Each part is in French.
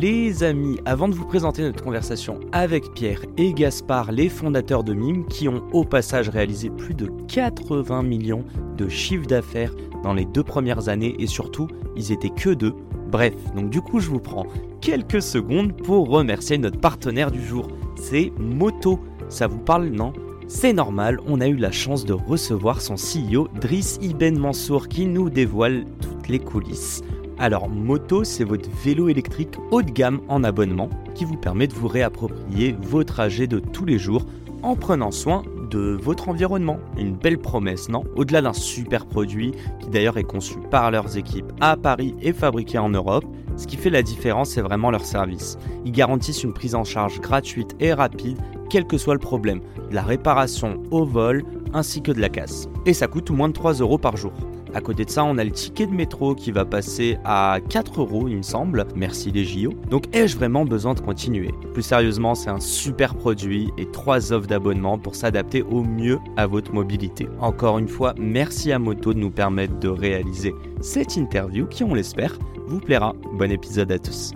Les amis, avant de vous présenter notre conversation avec Pierre et Gaspard, les fondateurs de Mime, qui ont au passage réalisé plus de 80 millions de chiffre d'affaires dans les deux premières années et surtout, ils étaient que deux. Bref, donc du coup, je vous prends quelques secondes pour remercier notre partenaire du jour. C'est Moto. Ça vous parle, non? C'est normal, on a eu la chance de recevoir son CEO Driss Ibn Mansour qui nous dévoile toutes les coulisses. Alors Moto, c'est votre vélo électrique haut de gamme en abonnement qui vous permet de vous réapproprier vos trajets de tous les jours en prenant soin de votre environnement. Une belle promesse, non? Au-delà d'un super produit qui d'ailleurs est conçu par leurs équipes à Paris et fabriqué en Europe, ce qui fait la différence, c'est vraiment leur service. Ils garantissent une prise en charge gratuite et rapide, quel que soit le problème, de la réparation au vol ainsi que de la casse. Et ça coûte moins de 3 euros par jour. À côté de ça, on a le ticket de métro qui va passer à 4 euros, il me semble. Merci les JO. Donc, ai-je vraiment besoin de continuer? Plus sérieusement, c'est un super produit et 3 offres d'abonnement pour s'adapter au mieux à votre mobilité. Encore une fois, merci à Moto de nous permettre de réaliser cette interview qui, on l'espère, vous plaira. Bon épisode à tous.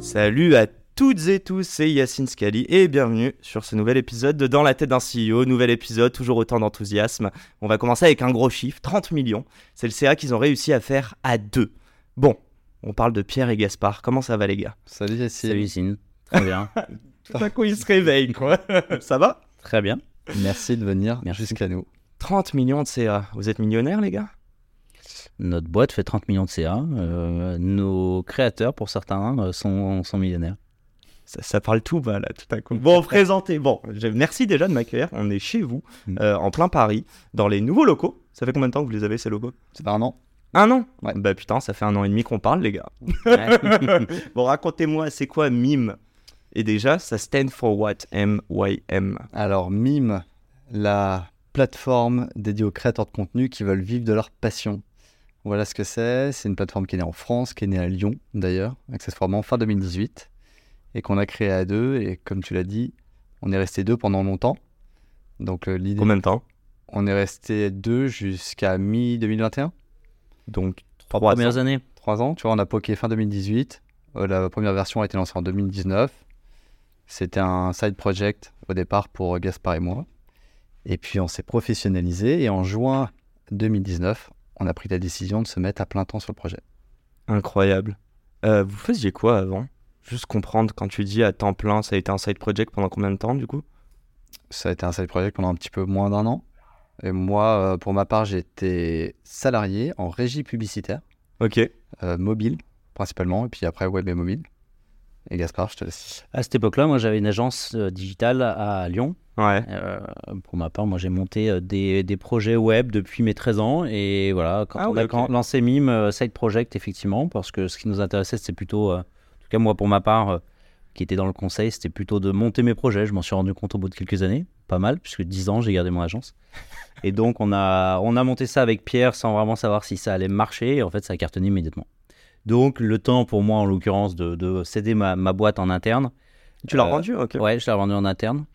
Salut à toutes et tous, c'est Yacine Scali et bienvenue sur ce nouvel épisode de Dans la tête d'un CEO. Nouvel épisode, toujours autant d'enthousiasme. On va commencer avec un gros chiffre, 30 millions. C'est le CA qu'ils ont réussi à faire à deux. Bon, on parle de Pierre et Gaspard. Comment ça va les gars? Salut Yacine. Salut Yacine. Très bien. Tout à coup, ils se réveillent, quoi. ça va? Très bien. Merci de venir Merci. jusqu'à nous. 30 millions de CA. Vous êtes millionnaires, les gars? Notre boîte fait 30 millions de CA. Euh, nos créateurs, pour certains, euh, sont, sont millionnaires. Ça, ça parle tout bas, là, tout à coup. Bon, présentez. Bon, je- merci déjà de m'accueillir. On est chez vous, Mm. euh, en plein Paris, dans les nouveaux locaux. Ça fait combien de temps que vous les avez, ces locaux? C'est un an. Un an? Ouais. Bah putain, ça fait un an et demi qu'on parle, les gars. Ouais. bon, racontez-moi, c'est quoi MIME? Et déjà, ça stand for what? M-Y-M. Alors, Mime, la plateforme dédiée aux créateurs de contenu qui veulent vivre de leur passion. Voilà ce que c'est. C'est une plateforme qui est née en France, qui est née à Lyon d'ailleurs, accessoirement fin 2018, et qu'on a créée à deux. Et comme tu l'as dit, on est resté deux pendant longtemps. Donc, euh, l'idée, Combien de temps? On est resté deux jusqu'à mi-2021, Donc, Trois trois premières ans. années. trois ans. Tu vois, on a poké fin 2018. Euh, la première version a été lancée en 2019. C'était un side project au départ pour Gaspard et moi. Et puis on s'est professionnalisé et en juin 2019, on a pris la décision de se mettre à plein temps sur le projet. Incroyable. Euh, vous faisiez quoi avant? Juste comprendre, quand tu dis à temps plein, ça a été un side project pendant combien de temps, du coup? Ça a été un side project pendant un petit peu moins d'un an. Et moi, euh, pour ma part, j'étais salarié en régie publicitaire, Ok. euh, mobile principalement, et puis après web et mobile. Et Gaspard, je te laisse. À cette époque-là, moi, j'avais une agence euh, digitale à Lyon. Ouais. Euh, pour ma part, moi, j'ai monté euh, des, des projets web depuis mes 13 ans. Et voilà, quand Ah on a lancé Mime euh, Side Project, effectivement, parce que ce qui nous intéressait, c'était plutôt, euh, tout cas, moi, pour ma part, euh, qui était dans le conseil, c'était plutôt de monter mes projets. Je m'en suis rendu compte au bout de quelques années. Pas mal, puisque 10 ans, j'ai gardé mon agence. Et donc, on a, on a monté ça avec Pierre sans vraiment savoir si ça allait marcher. Et en fait, ça a cartonné immédiatement. Donc, le temps pour moi, en l'occurrence, de, de céder ma, ma boîte en interne. Tu l'as Euh, rendu Ok. Ouais, je l'ai vendu en interne.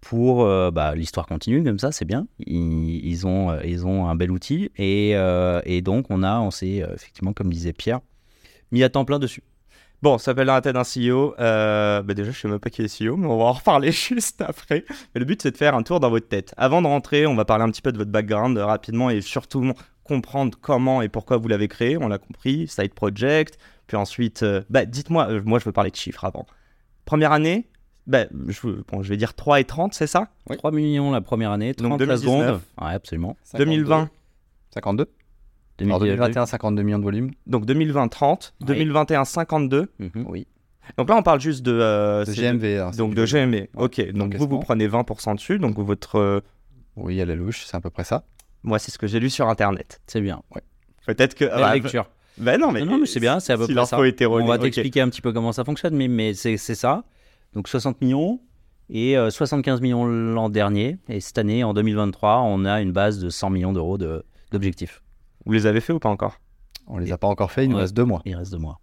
Pour euh, bah, l'histoire continue comme ça, c'est bien. Ils, ils ont, euh, ils ont un bel outil et, euh, et donc on a, on s'est effectivement, comme disait Pierre, mis à temps plein dessus. Bon, ça s'appelle dans la tête d'un CEO. Euh, bah déjà, je sais même pas qui est CEO, mais on va en reparler juste après. Mais le but, c'est de faire un tour dans votre tête. Avant de rentrer, on va parler un petit peu de votre background euh, rapidement et surtout comprendre comment et pourquoi vous l'avez créé. On l'a compris, side project. Puis ensuite, euh, bah, dites-moi, moi, je veux parler de chiffres avant. Première année, bah, je, veux- bon, je vais dire 3 et 30, c'est ça? 3 millions la première année, 30 Donc la 2019. seconde. Ouais, absolument. 2020, 52 En 2022. 2021, 52 millions de volume. donc 2020, 30. Ouais. 2021, 52. Mhm. Oui. Donc là, on parle juste de... euh, De GMV. hein, Donc de. GMV. Ok, donc vous, vous prenez 20% dessus. Donc votre... euh, Oui, à la louche, c'est à peu près ça. Moi, c'est ce que j'ai lu sur Internet. C'est bien. Peut-être que... Belle ah, lecture. Bah non, mais, Non, non, mais c'est bien, c'est à peu si près ça. On va t'expliquer un petit peu comment ça fonctionne, mais, mais c'est c'est ça. Donc 60 millions et euh, 75 millions l'an dernier. Et cette année, en 2023, on a une base de 100 millions d'euros de- d'objectifs. Vous les avez fait ou pas encore On les a pas encore fait, il nous Ouais. reste deux mois. Il reste deux mois.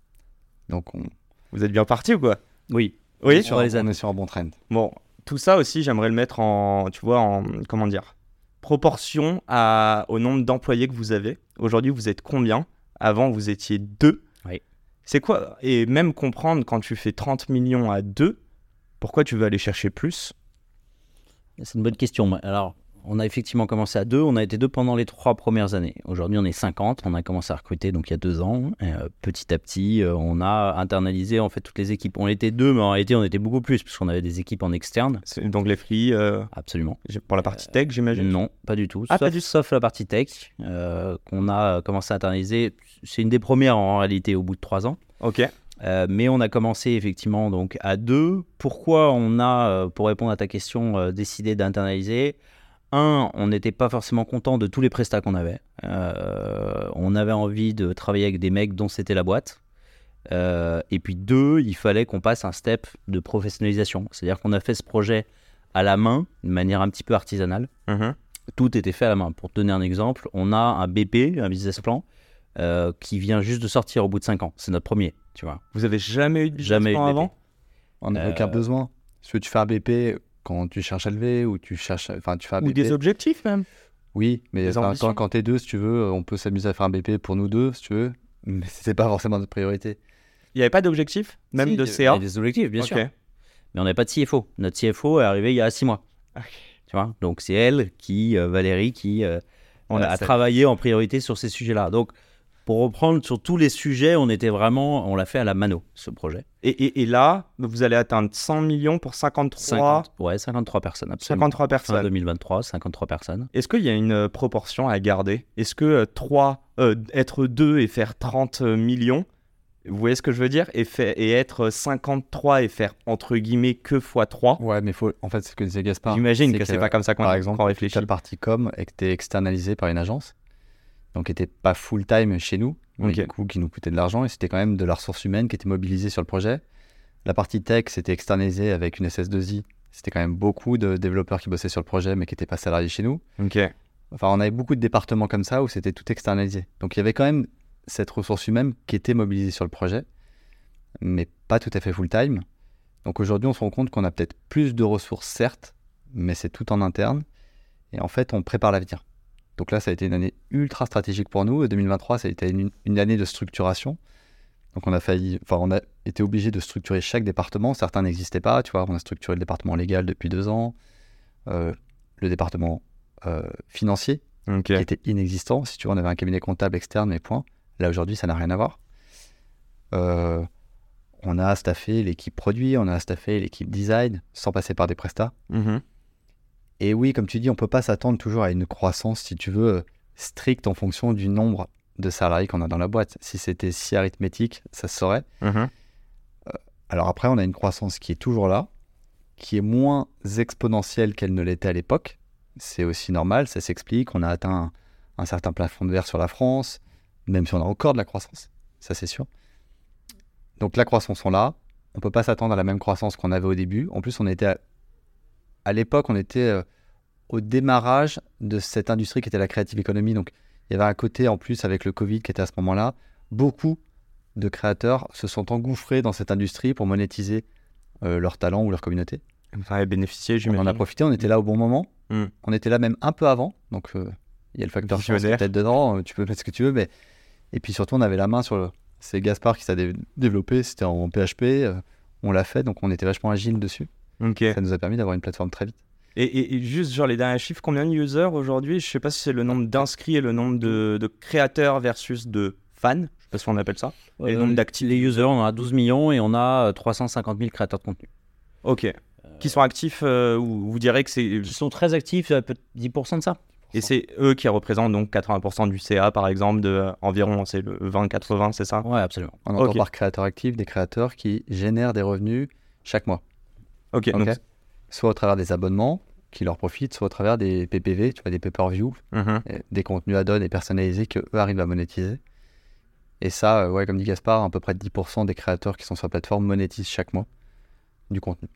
Donc on, Vous êtes bien parti ou quoi Oui. Oui. on est sur, va les on est sur un bon trend. Bon, tout ça aussi, j'aimerais le mettre en, tu vois, en, comment dire, proportion à, au nombre d'employés que vous avez. Aujourd'hui, vous êtes combien? Avant, vous étiez deux. Oui. C'est quoi? Et même comprendre quand tu fais 30 millions à deux, pourquoi tu veux aller chercher plus? C'est une bonne question. Alors, on a effectivement commencé à deux. On a été deux pendant les trois premières années. Aujourd'hui, on est 50. On a commencé à recruter donc il y a deux ans. Et, euh, petit à petit, euh, on a internalisé en fait toutes les équipes. On était deux, mais en réalité, on était beaucoup plus puisqu'on avait des équipes en externe. Donc les free, euh, Absolument. pour la partie tech, j'imagine? Non, pas du tout. Ah, sauf, pas du tout. sauf la partie tech qu'on a commencé à internaliser. C'est une des premières en réalité au bout de trois ans. Ok. Euh, mais on a commencé effectivement donc à deux. Pourquoi on a, euh, pour répondre à ta question, euh, décidé d'internaliser? Un, on n'était pas forcément content de tous les prestats qu'on avait. Euh, on avait envie de travailler avec des mecs dont c'était la boîte. Euh, et puis deux, il fallait qu'on passe un step de professionnalisation. C'est-à-dire qu'on a fait ce projet à la main, de manière un petit peu artisanale Mhm. tout était fait à la main. Pour te donner un exemple, on a un BP, un business plan, euh, qui vient juste de sortir au bout de 5 ans. C'est notre premier, tu vois. Vous avez jamais eu de business Jamais eu de plan BP. avant? On n'a Euh, aucun besoin. Si tu fais un BP quand tu cherches à lever ou tu cherches, enfin tu fais un Ou des objectifs même Oui, mais ambitions. quand, quand t'es deux, si tu veux, on peut s'amuser à faire un BP pour nous deux, si tu veux. Mais c'est pas forcément notre priorité. Il n'y avait pas d'objectif Même Si, de il y CA avait des objectifs, bien sûr. Mais on n'avait pas de CFO. Notre CFO est arrivé il y a 6 mois. Tu vois? Donc c'est elle, qui, euh, Valérie, qui euh, On euh, a a travaillé en priorité sur ces sujets-là. Donc pour reprendre sur tous les sujets, on était vraiment, on l'a fait à la mano, ce projet. Et, et- et là, vous allez atteindre 100 millions pour 53, 50, ouais, 53 personnes, absolument. 53 Fin personnes. 2023, 53 personnes. Est-ce qu'il y a une euh, proportion à garder? Est-ce que euh, trois, euh, être deux et faire 30 millions, vous voyez ce que je veux dire? Et, fait- et être 53 et faire entre guillemets que x3 Ouais, mais faut, en fait, ce que disait Gaspard. J'imagine c'est que c'est pas comme ça qu'on par exemple, qu'on réfléchit. t'as le parti com et que t'es externalisé par une agence, donc qui n'était pas full time chez nous, mais Ok. du coup qui nous coûtait de l'argent et c'était quand même de la ressource humaine qui était mobilisée sur le projet. La partie tech, c'était externalisé avec une SS2I. C'était quand même beaucoup de développeurs qui bossaient sur le projet mais qui n'étaient pas salariés chez nous. Enfin, on avait beaucoup de départements comme ça où c'était tout externalisé. Donc il y avait quand même cette ressource humaine qui était mobilisée sur le projet, mais pas tout à fait full time. Donc aujourd'hui, on se rend compte qu'on a peut-être plus de ressources, certes, mais c'est tout en interne. Et en fait, on prépare l'avenir. Donc là, ça a été une année ultra stratégique pour nous. Et 2023, ça a été une, une année de structuration. Donc on a failli, enfin, on a été obligé de structurer chaque département. Certains n'existaient pas. Tu vois, on a structuré le département légal depuis deux ans, euh, le département euh, financier qui était inexistant. Si tu veux, on avait un cabinet comptable externe, mais point. Là, aujourd'hui, ça n'a rien à voir. Euh, on a staffé l'équipe produit, on a staffé l'équipe design, sans passer par des prestats. Mhm. Et oui, comme tu dis, on peut pas s'attendre toujours à une croissance, si tu veux, stricte en fonction du nombre de salariés qu'on a dans la boîte. Si c'était si arithmétique, ça se saurait. Mhm. Alors après, on a une croissance qui est toujours là, qui est moins exponentielle qu'elle ne l'était à l'époque. C'est aussi normal, ça s'explique. On a atteint un, un certain plafond de verre sur la France, même si on a encore de la croissance, ça c'est sûr. Donc la croissance sont là. On peut pas s'attendre à la même croissance qu'on avait au début. En plus, on était à, l'époque, on était euh, au démarrage de cette industrie qui était la creative economy. Donc il y avait un côté en plus avec le Covid qui était à ce moment-là. Beaucoup de créateurs se sont engouffrés dans cette industrie pour monétiser euh, leur talent ou leur communauté. On en a profité, on était là au bon moment. Mm. On était là même un peu avant. Donc euh, il y a le facteur chance peut-être dedans, euh, tu peux mettre ce que tu veux. Mais... Et puis surtout, on avait la main sur le. C'est Gaspard qui s'est dé- développé, c'était en PHP. euh, on l'a fait, donc on était vachement agile dessus. Ça nous a permis d'avoir une plateforme très vite. Et, et- et juste genre les derniers chiffres, combien de users aujourd'hui? Je sais pas si c'est le nombre d'inscrits et le nombre de, de créateurs versus de fans. Je sais pas si on appelle ça. Et le nombre d'actifs. Euh, Les users, on en a 12 millions et on a euh, 350 000 créateurs de contenu. Ok. Qui sont actifs euh, ou vous direz que c'est Ils sont très actifs, euh, peut- 10% de ça. et c'est eux qui représentent donc 80% du CA par exemple de euh, environ c'est le 20-80 c'est ça? Ouais, absolument. On entend Ok. par créateur actif des créateurs qui génèrent des revenus chaque mois. Ok. Donc- Soit au travers des abonnements qui leur profitent, soit au travers des PPV, tu vois, des pay-per-view, Mhm. et des contenus add-on et personnalisés que eux arrivent à monétiser. Et ça, euh, ouais, comme dit Gaspard, à peu près 10% des créateurs qui sont sur la plateforme monétisent chaque mois du contenu.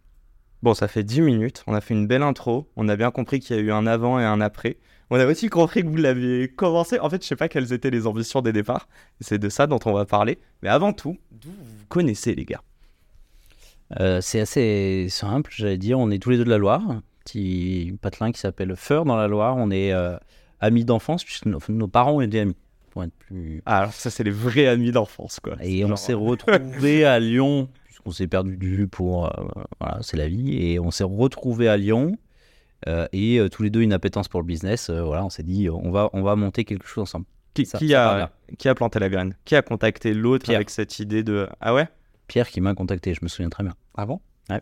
Bon, ça fait 10 minutes, on a fait une belle intro, on a bien compris qu'il y a eu un avant et un après. On a aussi compris que vous l'aviez commencé. En fait, je sais pas quelles étaient les ambitions des départs. C'est de ça dont on va parler. Mais avant tout, d'où vous connaissez, les gars? Euh, c'est assez simple, j'allais dire. On est tous les deux de la Loire. Petit patelin qui s'appelle Feur dans la Loire. On est euh, amis d'enfance, puisque nos, nos parents été amis. Pour être plus... Ah, alors ça, c'est les vrais amis d'enfance, quoi. Et on Genre, s'est retrouvés à Lyon, puisqu'on s'est perdu de vue pour. euh, voilà, c'est la vie. Et on s'est retrouvés à Lyon. euh, et euh, tous les deux une appétence pour le business. euh, voilà, on s'est dit, euh, on va, on va monter quelque chose ensemble. Qui, Ça- qui ça part a, qui a planté la graine? Qui a contacté l'autre avec cette idée de. Ah ouais? Pierre qui m'a contacté, je me souviens très bien. Ah bon? Ouais.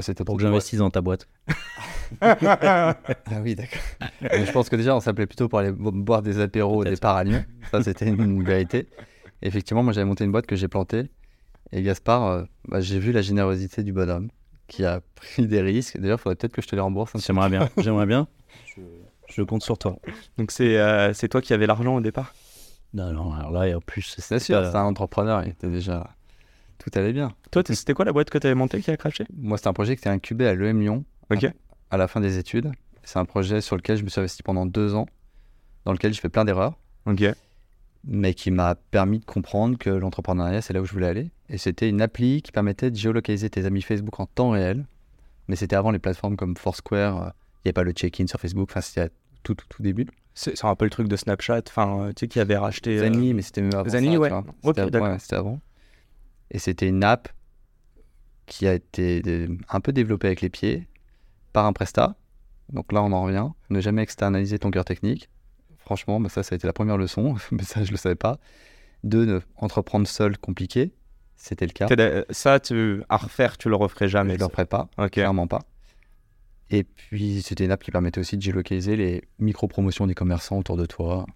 C'était Pour que j'investisse dans ta boîte. Ah oui, d'accord. Mais je pense que déjà, on s'appelait plutôt pour aller bo- boire des apéros au départ à Lyon. Ça, c'était une vérité. Effectivement, moi, j'avais monté une boîte que j'ai plantée. Et Gaspard, euh, bah, j'ai vu la générosité du bonhomme qui a pris des risques. D'ailleurs, il faudrait peut-être que je te les rembourse. J'aimerais bien. J'aimerais bien. Je, je compte sur toi. Donc c'est euh, c'est toi qui avais l'argent au départ? Non, non, alors là, et en plus, C'est c'est sûr, c'est un entrepreneur. Il était déjà. Tout allait bien. Toi, c'était quoi la boîte que tu avais montée qui a craché? Moi, c'était un projet qui était incubé à l'EM Lyon Ok. à la fin des études. C'est un projet sur lequel je me suis investi pendant deux ans, dans lequel je fais plein d'erreurs. Ok. mais qui m'a permis de comprendre que l'entrepreneuriat, c'est là où je voulais aller. Et c'était une appli qui permettait de géolocaliser tes amis Facebook en temps réel. Mais c'était avant les plateformes comme Foursquare. euh, Il n'y avait pas le check-in sur Facebook. Enfin, c'était à tout, tout, tout début. C'est un peu le truc de Snapchat, enfin, euh, tu sais, qui avait racheté. euh, Zany, mais c'était même avant Zany, ça, ouais. vois. Ok, C'était av- d'accord. ouais, c'était avant. Et c'était une app qui a été de- un peu développée avec les pieds par un prestat. Donc là, on en revient. Ne jamais externaliser ton cœur technique. Franchement, bah, ça, ça a été la première leçon. mais ça, je le savais pas. Deux, ne entreprendre seul, compliqué. C'était le cas. Ça, tu, à refaire, tu le referais jamais. je ne le referai pas. Ok. Clairement pas. Et puis, c'était une app qui permettait aussi de géolocaliser les micro-promotions des commerçants autour de toi.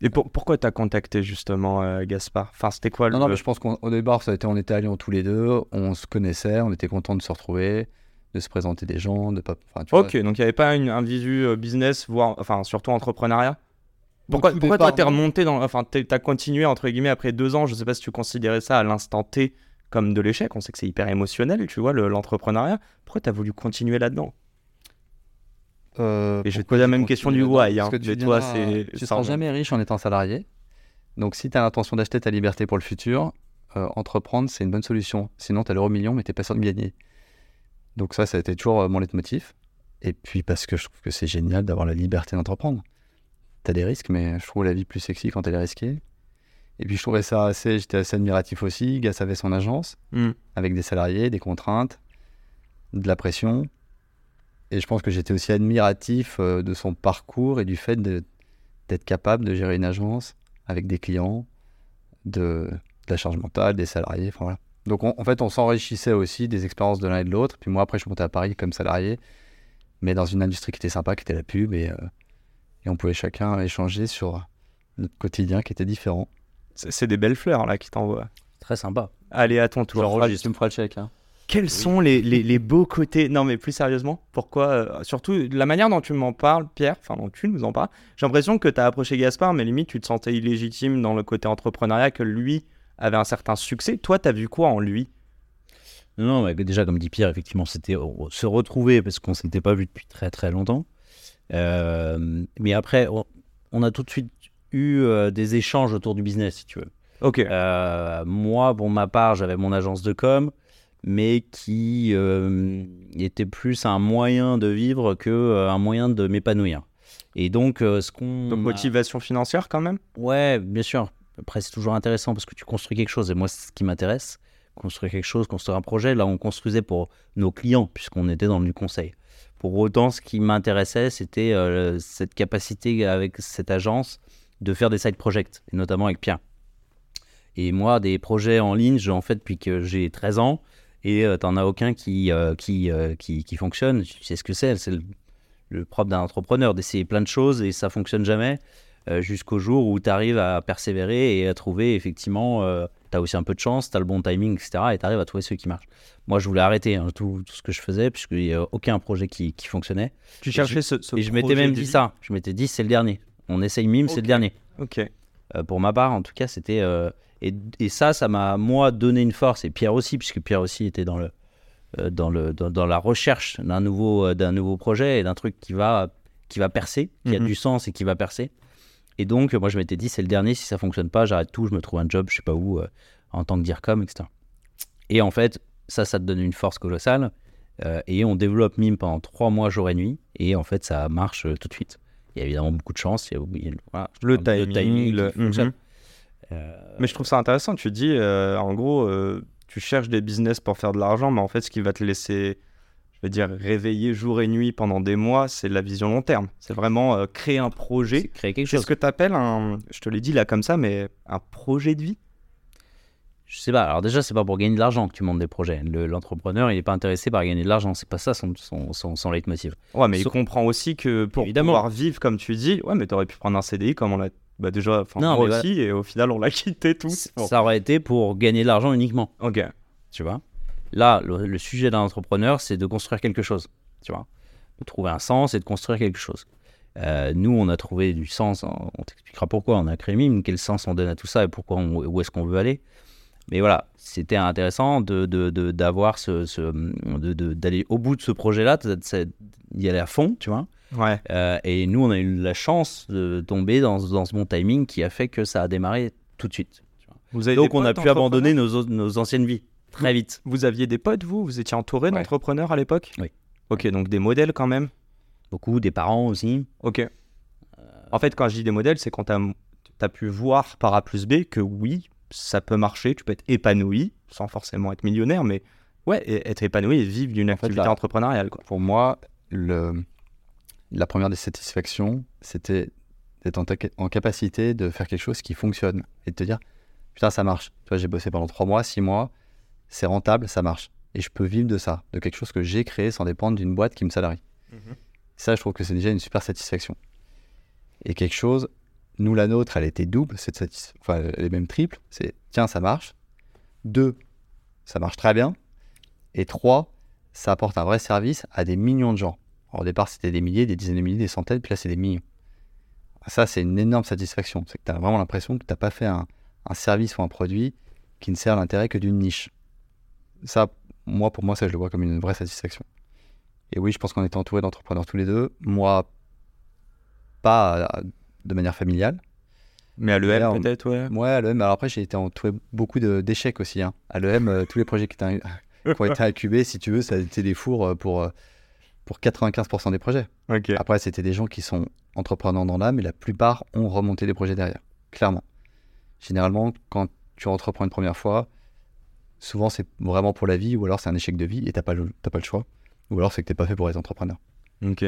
Et pour- pourquoi t'as contacté justement euh, Gaspard? Enfin, c'était quoi Non, le. non, mais je pense qu'au départ, ça a été, on était Lyon tous les deux, on se connaissait, on était contents de se retrouver, de se présenter des gens, de pas. vois. Ok, donc il n'y avait pas une- un visu euh, business, voire, enfin, surtout entrepreneuriat? Pourquoi, pourquoi toi, t'es non. remonté dans. Enfin, t'as continué, entre guillemets, après deux ans, je sais pas si tu considérais ça à l'instant T comme de l'échec, on sait que c'est hyper émotionnel, tu vois, le- l'entrepreneuriat. Pourquoi t'as voulu continuer là-dedans? Euh, Et je vais te poser la même question du why, hein, Parce que tu mais toi, Tu ça seras jamais riche en étant salarié. Donc, si tu as l'intention d'acheter ta liberté pour le futur, euh, entreprendre, c'est une bonne solution. Sinon, tu as l'euro million, mais tu pas sûr de gagner. Donc, ça, ça a été toujours euh, mon leitmotiv. Et puis, parce que je trouve que c'est génial d'avoir la liberté d'entreprendre. Tu as des risques, mais je trouve la vie plus sexy quand elle est risquée. Et puis, je trouvais ça assez, j'étais assez admiratif aussi. Gas avait son agence Hmm. avec des salariés, des contraintes, de la pression. Et je pense que j'étais aussi admiratif euh, de son parcours et du fait d'être capable de gérer une agence avec des clients, de, de la charge mentale, des salariés. Enfin, voilà. Donc on- en fait, on s'enrichissait aussi des expériences de l'un et de l'autre. Puis moi, après, je suis monté à Paris comme salarié, mais dans une industrie qui était sympa, qui était la pub. Et, euh, et on pouvait chacun échanger sur notre quotidien qui était différent. C'est des belles fleurs, là, qui t'envoient. Très sympa. Allez, à ton tour. J'enregistre. Tu me feras le chèque. Hein. Quels sont les, les- les beaux côtés? Non, mais plus sérieusement, pourquoi euh, Surtout la manière dont tu m'en parles, Pierre, enfin dont tu nous en parles, j'ai l'impression que tu as approché Gaspard, mais limite tu te sentais illégitime dans le côté entrepreneuriat, que lui avait un certain succès. Toi, tu as vu quoi en lui? Non, mais déjà, comme dit Pierre, effectivement, c'était euh, se retrouver parce qu'on s'était pas vu depuis très très longtemps. Euh, mais après, on, on a tout de suite eu euh, des échanges autour du business, si tu veux. Ok. Euh, moi, pour ma part, j'avais mon agence de com, mais qui euh, était plus un moyen de vivre que euh, un moyen de m'épanouir. Et donc, euh, ce qu'on Donc motivation financière quand même? Ouais, bien sûr. Après, c'est toujours intéressant parce que tu construis quelque chose. Et moi, c'est ce qui m'intéresse. Construire quelque chose, construire un projet. Là, on construisait pour nos clients, puisqu'on était dans le conseil. Pour autant, ce qui m'intéressait, c'était euh, cette capacité avec cette agence de faire des side projects, et notamment avec Pierre. Et moi, des projets en ligne, j'en fais depuis que j'ai 13 ans. Et tu t'en as aucun qui, euh, qui, euh, qui, qui fonctionne. Tu sais ce que c'est. C'est le, le propre d'un entrepreneur, d'essayer plein de choses et ça fonctionne jamais euh, jusqu'au jour où tu arrives à persévérer et à trouver effectivement, tu as aussi un peu de chance, tu as le bon timing, etc. Et tu arrives à trouver ceux qui marchent. Moi, je voulais arrêter hein, tout, tout ce que je faisais, puisqu'il n'y a aucun projet qui, qui fonctionnait. Tu Et cherchais ce, ce et je m'étais même dit ça. Je m'étais dit, c'est le dernier. On essaye mime, c'est Ok. le dernier. Ok. Euh, pour ma part, en tout cas, c'était. euh, et, et ça, ça m'a, moi, donné une force, et Pierre aussi, puisque Pierre aussi était dans, le, euh, dans, le, dans, dans la recherche d'un nouveau, d'un nouveau projet et d'un truc qui va, qui va percer, qui a Mhm. du sens et qui va percer. Et donc, moi, je m'étais dit, c'est le dernier, si ça fonctionne pas, j'arrête tout, je me trouve un job, je sais pas où, euh, en tant que DIRCOM, etc. Et en fait, ça, ça te donne une force colossale. Euh, et on développe MIME pendant trois mois, jour et nuit. Et en fait, ça marche euh, tout de suite. Il y a évidemment beaucoup de chance. Il y a, il y a- voilà, Le le timing, le-. Mhm. Euh, Mais je trouve ça intéressant. Tu dis, euh, en gros, euh, tu cherches des business pour faire de l'argent, mais en fait, ce qui va te laisser, je veux dire, réveiller jour et nuit pendant des mois, c'est la vision long terme. C'est vraiment euh, créer un c'est projet. créer quelque C'est chose. ce que tu appelles un, je te l'ai dit là comme ça, mais un projet de vie. Je sais pas. Alors déjà, c'est pas pour gagner de l'argent que tu montes des projets. Le- L'entrepreneur, il est pas intéressé par gagner de l'argent. C'est pas ça son, son, son, son leitmotiv. Ouais, mais il comprend aussi que pour Évidemment. pouvoir vivre comme tu dis, ouais, mais t'aurais pu prendre un CDI comme on l'a bah, déjà, Non, aussi, et au final on l'a quitté tous. Bon. Ça aurait été pour gagner de l'argent uniquement. Ok. Tu vois? Là, le, le sujet d'un entrepreneur, c'est de construire quelque chose. Tu vois? De trouver un sens et de construire quelque chose. Euh, nous, on a trouvé du sens. On on t'expliquera pourquoi on a créé MIME, quel sens on donne à tout ça et pourquoi on- où est-ce qu'on veut aller? Mais voilà, c'était intéressant de, de, ce, ce- de, de- d'aller au bout de ce projet-là, d'y aller à fond, tu vois. Ouais. Euh, et nous, on a eu la chance de tomber dans, dans ce bon timing qui a fait que ça a démarré tout de suite. Vous avez Donc, on a pu abandonner nos, nos anciennes vies très vite. Vous aviez des potes, vous? Vous étiez entouré Ouais. d'entrepreneurs à l'époque? Oui. Ok, donc des modèles quand même? Beaucoup, des parents aussi. Ok. En fait, quand je dis des modèles, c'est quand tu as, pu voir par A plus B que oui, ça peut marcher, tu peux être épanoui, sans forcément être millionnaire, mais ouais, être épanoui et vivre d'une activité là- entrepreneuriale. Quoi. Pour moi, le, la première des satisfactions, c'était d'être en, capacité de faire quelque chose qui fonctionne et de te dire putain, ça marche. Tu vois, j'ai bossé pendant trois mois, six mois, c'est rentable, ça marche. Et je peux vivre de ça, de quelque chose que j'ai créé sans dépendre d'une boîte qui me salarie. Ça, je trouve que c'est déjà une super satisfaction. Et quelque chose, nous, la nôtre, elle était double, enfin, elle est même triple. C'est tiens, ça marche. Deux, ça marche très bien. Et trois, ça apporte un vrai service à des millions de gens. Au départ, c'était des milliers, des dizaines de milliers, des centaines, puis là, c'est des millions. Ça, c'est une énorme satisfaction. C'est que tu as vraiment l'impression que tu n'as pas fait un, service ou un produit qui ne sert l'intérêt que d'une niche. Ça, moi, pour moi, ça, je le vois comme une vraie satisfaction. Et oui, je pense qu'on était entourés d'entrepreneurs tous les deux. Moi, pas de manière familiale. Mais à l'EM, peut-être, ouais. Ouais, à l'EM, alors après, j'ai été entouré beaucoup de- d'échecs aussi. hein. À l'EM, euh, tous les projets qui, étaient- qui ont été incubés, si tu veux, ça a été des fours euh, pour, euh, pour 95% des projets. Après, c'était des gens qui sont entrepreneurs dans l'âme, et la plupart ont remonté des projets derrière, clairement. Généralement, quand tu entreprends une première fois, souvent c'est vraiment pour la vie, ou alors c'est un échec de vie et t'as pas, le- pas le choix. Ou alors c'est que t'es pas fait pour être entrepreneur. Ok.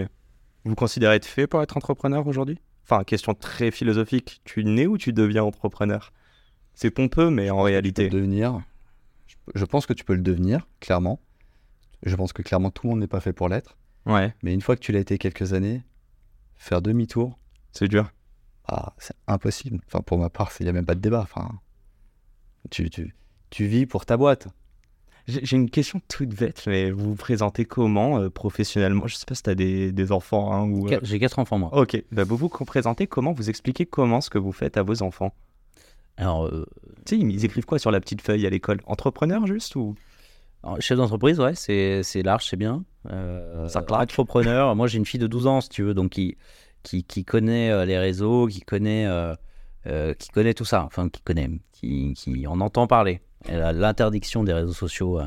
Vous considérez être fait pour être entrepreneur aujourd'hui? Enfin, question très philosophique. Tu nais ou tu deviens entrepreneur? C'est pompeux, mais en Tu peux réalité. devenir. Je, je pense que tu peux le devenir, clairement. Je pense que clairement tout le monde n'est pas fait pour l'être. Ouais, Mais une fois que tu l'as été quelques années, faire demi-tour, c'est dur. ah, c'est impossible. Enfin, pour ma part, il n'y a même pas de débat. Enfin, tu, tu, tu vis pour ta boîte. J'ai une question toute bête, mais vous vous présentez comment euh, professionnellement? Je sais pas si tu as des, des enfants hein, ou. euh, J'ai quatre enfants, moi. Ok, bah, vous vous présentez comment? Vous expliquez comment ce que vous faites à vos enfants? Alors, euh, Tu sais, ils écrivent quoi sur la petite feuille à l'école? Entrepreneur juste ou? Alors, chef d'entreprise, ouais, c'est large, c'est bien. Euh, Ça claque. Entrepreneur, moi j'ai une fille de 12 ans, si tu veux, donc qui, qui, qui connaît les réseaux, qui connaît, qui connaît tout ça, enfin qui connaît, qui, qui en entend parler. Elle a l'interdiction des réseaux sociaux euh,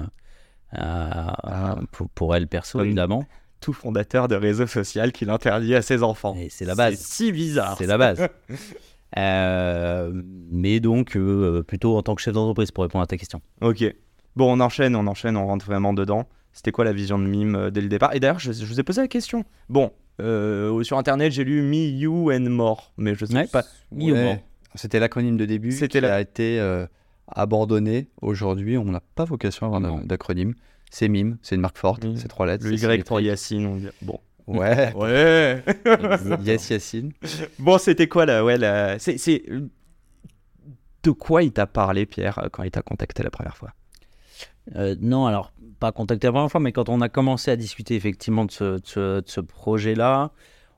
à- à- pour, pour elle perso, Comme- évidemment. tout fondateur de réseau social qui l'interdit à ses enfants. Et c'est la base. C'est si bizarre. C'est la base. Euh, mais donc, euh, plutôt en tant que chef d'entreprise, pour répondre à ta question. Ok. Bon, on enchaîne, on enchaîne, on rentre vraiment dedans. C'était quoi la vision de Mime euh, dès le départ? Et d'ailleurs, je, je vous ai posé la question. Bon, euh, sur internet, j'ai lu Me, You and More, mais je sais Ouais. pas. Au Ouais. C'était l'acronyme de début C'était qui la- a été euh, abandonné. Aujourd'hui, on n'a pas vocation à avoir d'acronyme. C'est MIME, c'est une marque forte, c'est trois lettres. Le c'est Y pour. Yacine, on dit. Bon. Ouais, Ouais. Yes Yacine. bon, c'était quoi là Ouais, la... c'est, c'est- De quoi il t'a parlé, Pierre, euh, quand il t'a contacté la première fois? Euh, non, alors, pas contacté la première fois, mais quand on a commencé à discuter effectivement de ce, de ce- de ce projet-là,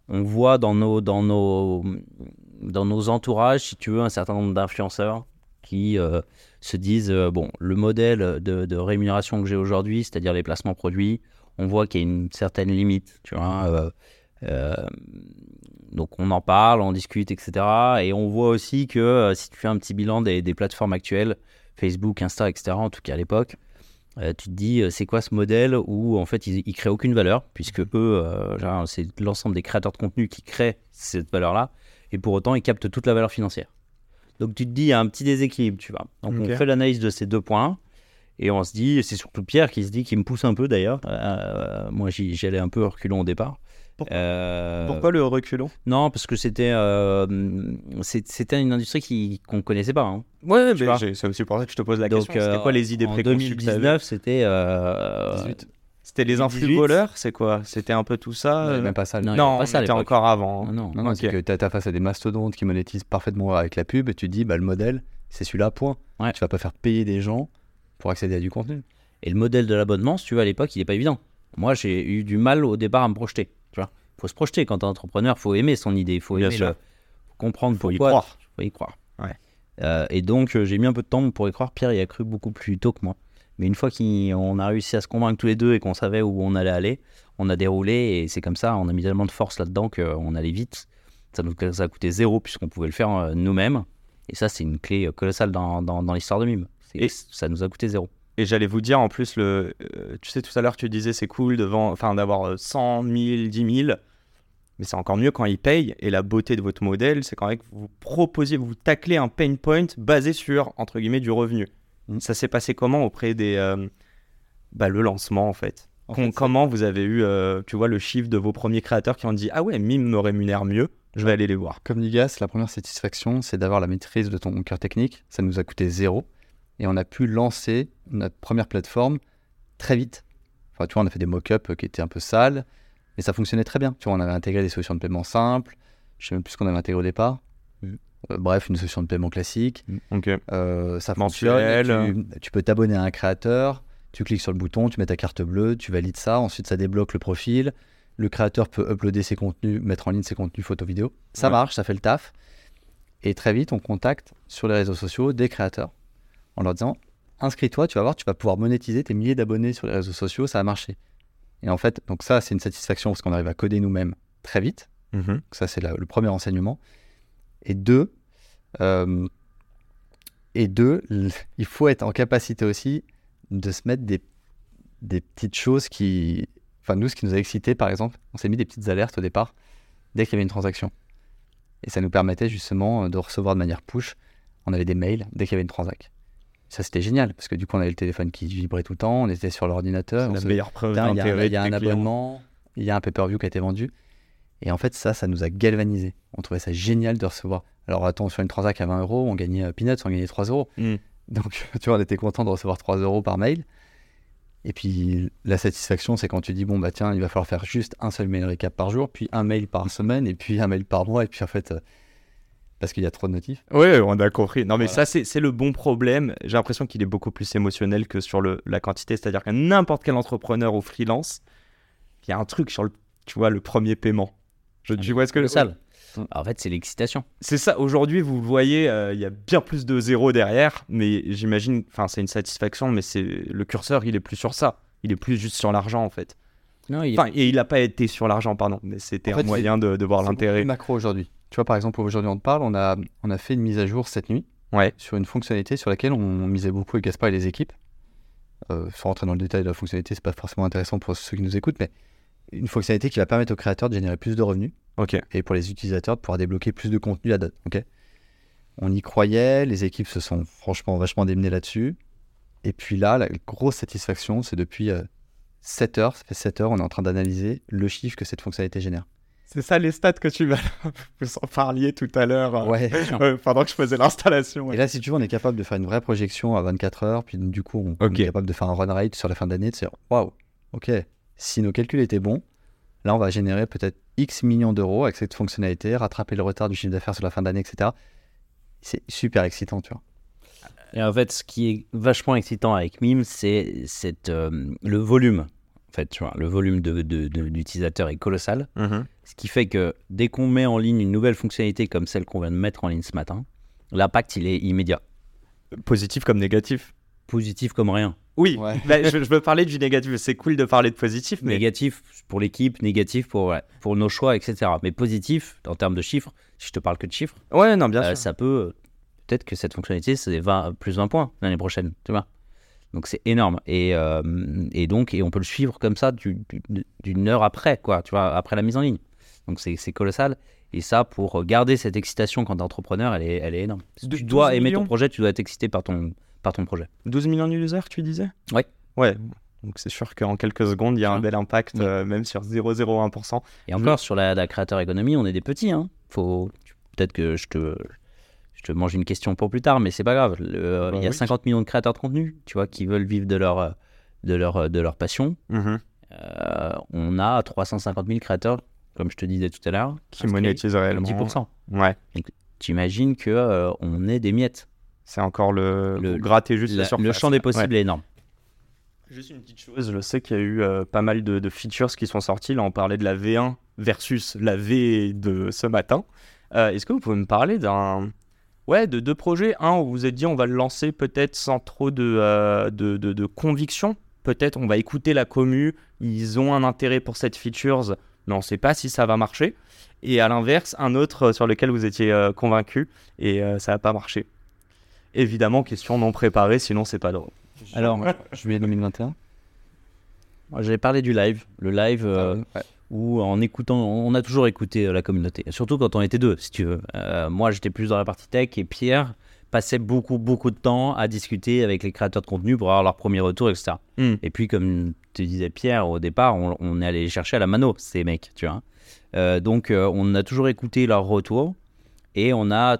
on voit dans nos, dans nos, dans nos entourages, si tu veux, un certain nombre d'influenceurs qui euh, se disent euh, bon, le modèle de, de rémunération que j'ai aujourd'hui, c'est-à-dire les placements produits, on voit qu'il y a une certaine limite, tu vois. euh, euh, donc on en parle, on discute, etc. Et on voit aussi que si tu fais un petit bilan des, des plateformes actuelles, Facebook, Insta, etc., en tout cas à l'époque, tu te dis c'est quoi ce modèle où en fait ils, ils créent aucune valeur, puisque eux, euh, genre, c'est l'ensemble des créateurs de contenu qui créent cette valeur-là, et pour autant ils captent toute la valeur financière. Donc tu te dis il y a un petit déséquilibre, tu vois. Donc on fait l'analyse de ces deux points. Et on se dit, c'est surtout Pierre qui se dit, qui me pousse un peu d'ailleurs. Euh, moi, j'y j'y allais un peu reculons au départ. Euh, Pourquoi le reculon Non, parce que c'était euh, c'était une industrie qui- qu'on ne connaissait pas. hein. Ouais, c'est aussi pour ça que je te pose la Donc, question. C'était euh, quoi les idées en préconçues t'avais? 2019, c'était. euh, 18. C'était les 18. influvoleurs, c'est quoi? C'était un peu tout ça? Euh, Même pas ça. Non, le- il y avait Non, pas on ça à était l'époque. encore avant. non, non. Non, non, Ok. c'est que tu as face à des mastodontes qui monétisent parfaitement avec la pub et tu te dis, bah, le modèle, c'est celui-là, point. Ouais. Tu vas pas faire payer des gens pour accéder à du contenu. Et le modèle de l'abonnement, si tu veux, à l'époque, il n'est pas évident. Moi, j'ai eu du mal au départ à me projeter. Tu vois, faut se projeter quand t'es entrepreneur, faut aimer son idée, faut Bien aimer sûr. le- faut comprendre Faut y croire. Faut y croire. Ouais. Euh, et donc, euh, j'ai mis un peu de temps pour y croire. Pierre y a cru beaucoup plus tôt que moi. Mais une fois qu'on a réussi à se convaincre tous les deux et qu'on savait où on allait aller, on a déroulé et c'est comme ça. On a mis tellement de force là-dedans qu'on allait vite. Ça nous ça a coûté zéro puisqu'on pouvait le faire euh, nous-mêmes. Et ça, c'est une clé euh, colossale dans, dans, dans l'histoire de Mime. Et- ça nous a coûté zéro. Et j'allais vous dire en plus, le, euh, tu sais, tout à l'heure, tu disais c'est cool d'avoir euh, 100 000, 10 000. Mais c'est encore mieux quand ils payent. Et la beauté de votre modèle, c'est quand même que vous proposiez, vous taclez un pain point basé sur, entre guillemets, du revenu. Mm. Ça s'est passé comment auprès des. euh, bah, le lancement, en fait, En Com- fait, c'est- Comment vous avez eu, euh, tu vois, le chiffre de vos premiers créateurs qui ont dit Ah ouais, Mime me rémunère mieux, je vais aller les voir? Comme Nigas, la première satisfaction, c'est d'avoir la maîtrise de ton cœur technique. Ça nous a coûté zéro. Et on a pu lancer notre première plateforme très vite. Enfin, tu vois, on a fait des mock-ups qui étaient un peu sales, mais ça fonctionnait très bien. Tu vois, on avait intégré des solutions de paiement simples. Je sais même plus ce qu'on avait intégré au départ. Euh, bref, une solution de paiement classique. Donc, Euh, ça Mensuel. fonctionne. Tu, tu peux t'abonner à un créateur, tu cliques sur le bouton, tu mets ta carte bleue, tu valides ça, ensuite ça débloque le profil. Le créateur peut uploader ses contenus, mettre en ligne ses contenus photo vidéo. Ça Ouais. marche, ça fait le taf. Et très vite, on contacte sur les réseaux sociaux des créateurs en leur disant inscris-toi, tu vas voir, tu vas pouvoir monétiser tes milliers d'abonnés sur les réseaux sociaux, ça va marcher. Et en fait, donc ça, c'est une satisfaction parce qu'on arrive à coder nous-mêmes très vite. mhm. Donc ça, c'est le premier enseignement. Et deux, euh, et deux, il faut être en capacité aussi de se mettre des, des petites choses qui... Enfin, nous, ce qui nous a excité, par exemple, on s'est mis des petites alertes au départ dès qu'il y avait une transaction. Et ça nous permettait justement de recevoir de manière push. On avait des mails dès qu'il y avait une transac. Ça, c'était génial, parce que du coup, on avait le téléphone qui vibrait tout le temps, on était sur l'ordinateur. la se- meilleure preuve il y a, un- abonnement, il y a un pay-per-view qui a été vendu. Et en fait, ça, ça nous a galvanisé. On trouvait ça génial de recevoir. Alors, attends, sur une transac à 20 euros, on gagnait euh, Peanuts, on gagnait 3 euros. Mm. Donc, tu vois, on était content de recevoir 3 euros par mail. Et puis, la satisfaction, c'est quand tu dis, bon, bah tiens, il va falloir faire juste un seul mail récap par jour, puis un mail par semaine, et puis un mail par mois, et puis en fait, euh, parce qu'il y a trop de notifs. Oui, on a compris. Non, mais ça, Voilà. c'est c'est le bon problème. J'ai l'impression qu'il est beaucoup plus émotionnel que sur le, la quantité. C'est-à-dire qu'à n'importe quel entrepreneur ou freelance, il y a un truc sur le, tu vois, le premier paiement. Je, tu vois ce que Colossal. Mm. En fait, c'est l'excitation. C'est ça. Aujourd'hui, vous le voyez, euh, il y a bien plus de zéro derrière. Mais j'imagine, enfin, c'est une satisfaction, mais c'est le curseur, il est plus sur ça. Il est plus juste sur l'argent, en fait. Non, il est- Enfin, et il n'a pas été sur l'argent, pardon. Mais c'était En un moyen de, de voir l'intérêt. plus macro aujourd'hui. Tu vois, par exemple, aujourd'hui, on te parle, on a, on a fait une mise à jour cette nuit. Ouais. sur une fonctionnalité sur laquelle on, on misait beaucoup avec Gaspard et les équipes. Euh, sans rentrer dans le détail de la fonctionnalité, c'est pas forcément intéressant pour ceux qui nous écoutent, mais une fonctionnalité qui va permettre aux créateurs de générer plus de revenus et pour les utilisateurs de pouvoir débloquer plus de contenu à date. ok? On y croyait, les équipes se sont franchement vachement démenées là-dessus. Et puis là, la grosse satisfaction, c'est depuis euh, 7 heures, ça fait 7 heures, on est en train d'analyser le chiffre que cette fonctionnalité génère. C'est ça les stats que tu vas vous en parliez tout à l'heure. euh, Ouais. euh, pendant que je faisais l'installation. Et là, si tu veux, on est capable de faire une vraie projection à 24 heures, puis du coup, on, on est capable de faire un run rate sur la fin d'année, de se dire, waouh, ok, si nos calculs étaient bons, là, on va générer peut-être X millions d'euros avec cette fonctionnalité, rattraper le retard du chiffre d'affaires sur la fin d'année, etc. C'est super excitant, tu vois. Et en fait, ce qui est vachement excitant avec Mime, c'est cette, euh, le volume. fait, tu vois. Le volume de- de- de- d'utilisateurs est colossal. Mhm. Ce qui fait que dès qu'on met en ligne une nouvelle fonctionnalité comme celle qu'on vient de mettre en ligne ce matin, l'impact, il est immédiat. Positif comme négatif. Positif comme rien. Oui, Ouais. bah, je, je veux parler du négatif. C'est cool de parler de positif, mais Négatif pour l'équipe, négatif pour, ouais, pour nos choix, etc. Mais positif, en termes de chiffres, si je te parle que de chiffres, ouais, non, bien euh, sûr. ça peut. Peut-être que cette fonctionnalité, c'est 20, plus 20 points l'année prochaine, tu vois. Donc c'est énorme. Et, euh, et donc, et on peut le suivre comme ça du- du- d'une heure après, quoi, tu vois, après la mise en ligne. Donc c'est colossal. Et ça, pour garder cette excitation quand tu es entrepreneur, elle est, elle est énorme. Si tu dois 12 aimer ton projet, tu dois être excité par ton, par ton projet. 12 millions d'users, tu disais? Ouais. Ouais. Donc c'est sûr qu'en quelques secondes, il y a un bel impact, Ouais. euh, même sur 0,01%. Et encore, sur la, la créateur économie, on est des petits. Hein. Faut... Peut-être que je te, je te mange une question pour plus tard, mais c'est pas grave. Le- Bah il y a oui. 50 millions de créateurs de contenu, tu vois, qui veulent vivre de leur, euh, de leur, de leur passion. Mhm. Euh, on a 350 000 créateurs, comme je te disais tout à l'heure, Qui inscrits, monétise réellement. 10%. Ouais. T'imagines que euh, on est des miettes. C'est encore le, Le- vous grattez juste la, La- surface. le champ des Ouais. possibles est énorme. Juste une petite chose, je sais qu'il y a eu euh, pas mal de, de features qui sont sortis. Là, on parlait de la V1 versus la V de ce matin. Euh, Est-ce que vous pouvez me parler d'un. Ouais, de deux projets? Un où vous vous êtes dit, on va le lancer peut-être sans trop de, euh, de, de- de conviction. Peut-être on va écouter la commu. Ils ont un intérêt pour cette features, mais on ne sait pas si ça va marcher. Et à l'inverse, un autre sur lequel vous étiez euh, convaincu et euh, ça n'a pas marché. Évidemment, question non préparée, sinon c'est pas drôle. Alors, Juillet 2021. moi, j'avais parlé du live. Le live, euh, Ouais. où en écoutant, on a toujours écouté euh, la communauté, surtout quand on était deux, si tu veux. Euh, moi, j'étais plus dans la partie tech et Pierre passait beaucoup, beaucoup de temps à discuter avec les créateurs de contenu pour avoir leur premier retour, etc. Hmm. Et puis, comme te disait Pierre au départ, on, on est allé les chercher à la mano, ces mecs, tu vois. Euh, donc, euh, on a toujours écouté leur retour et on a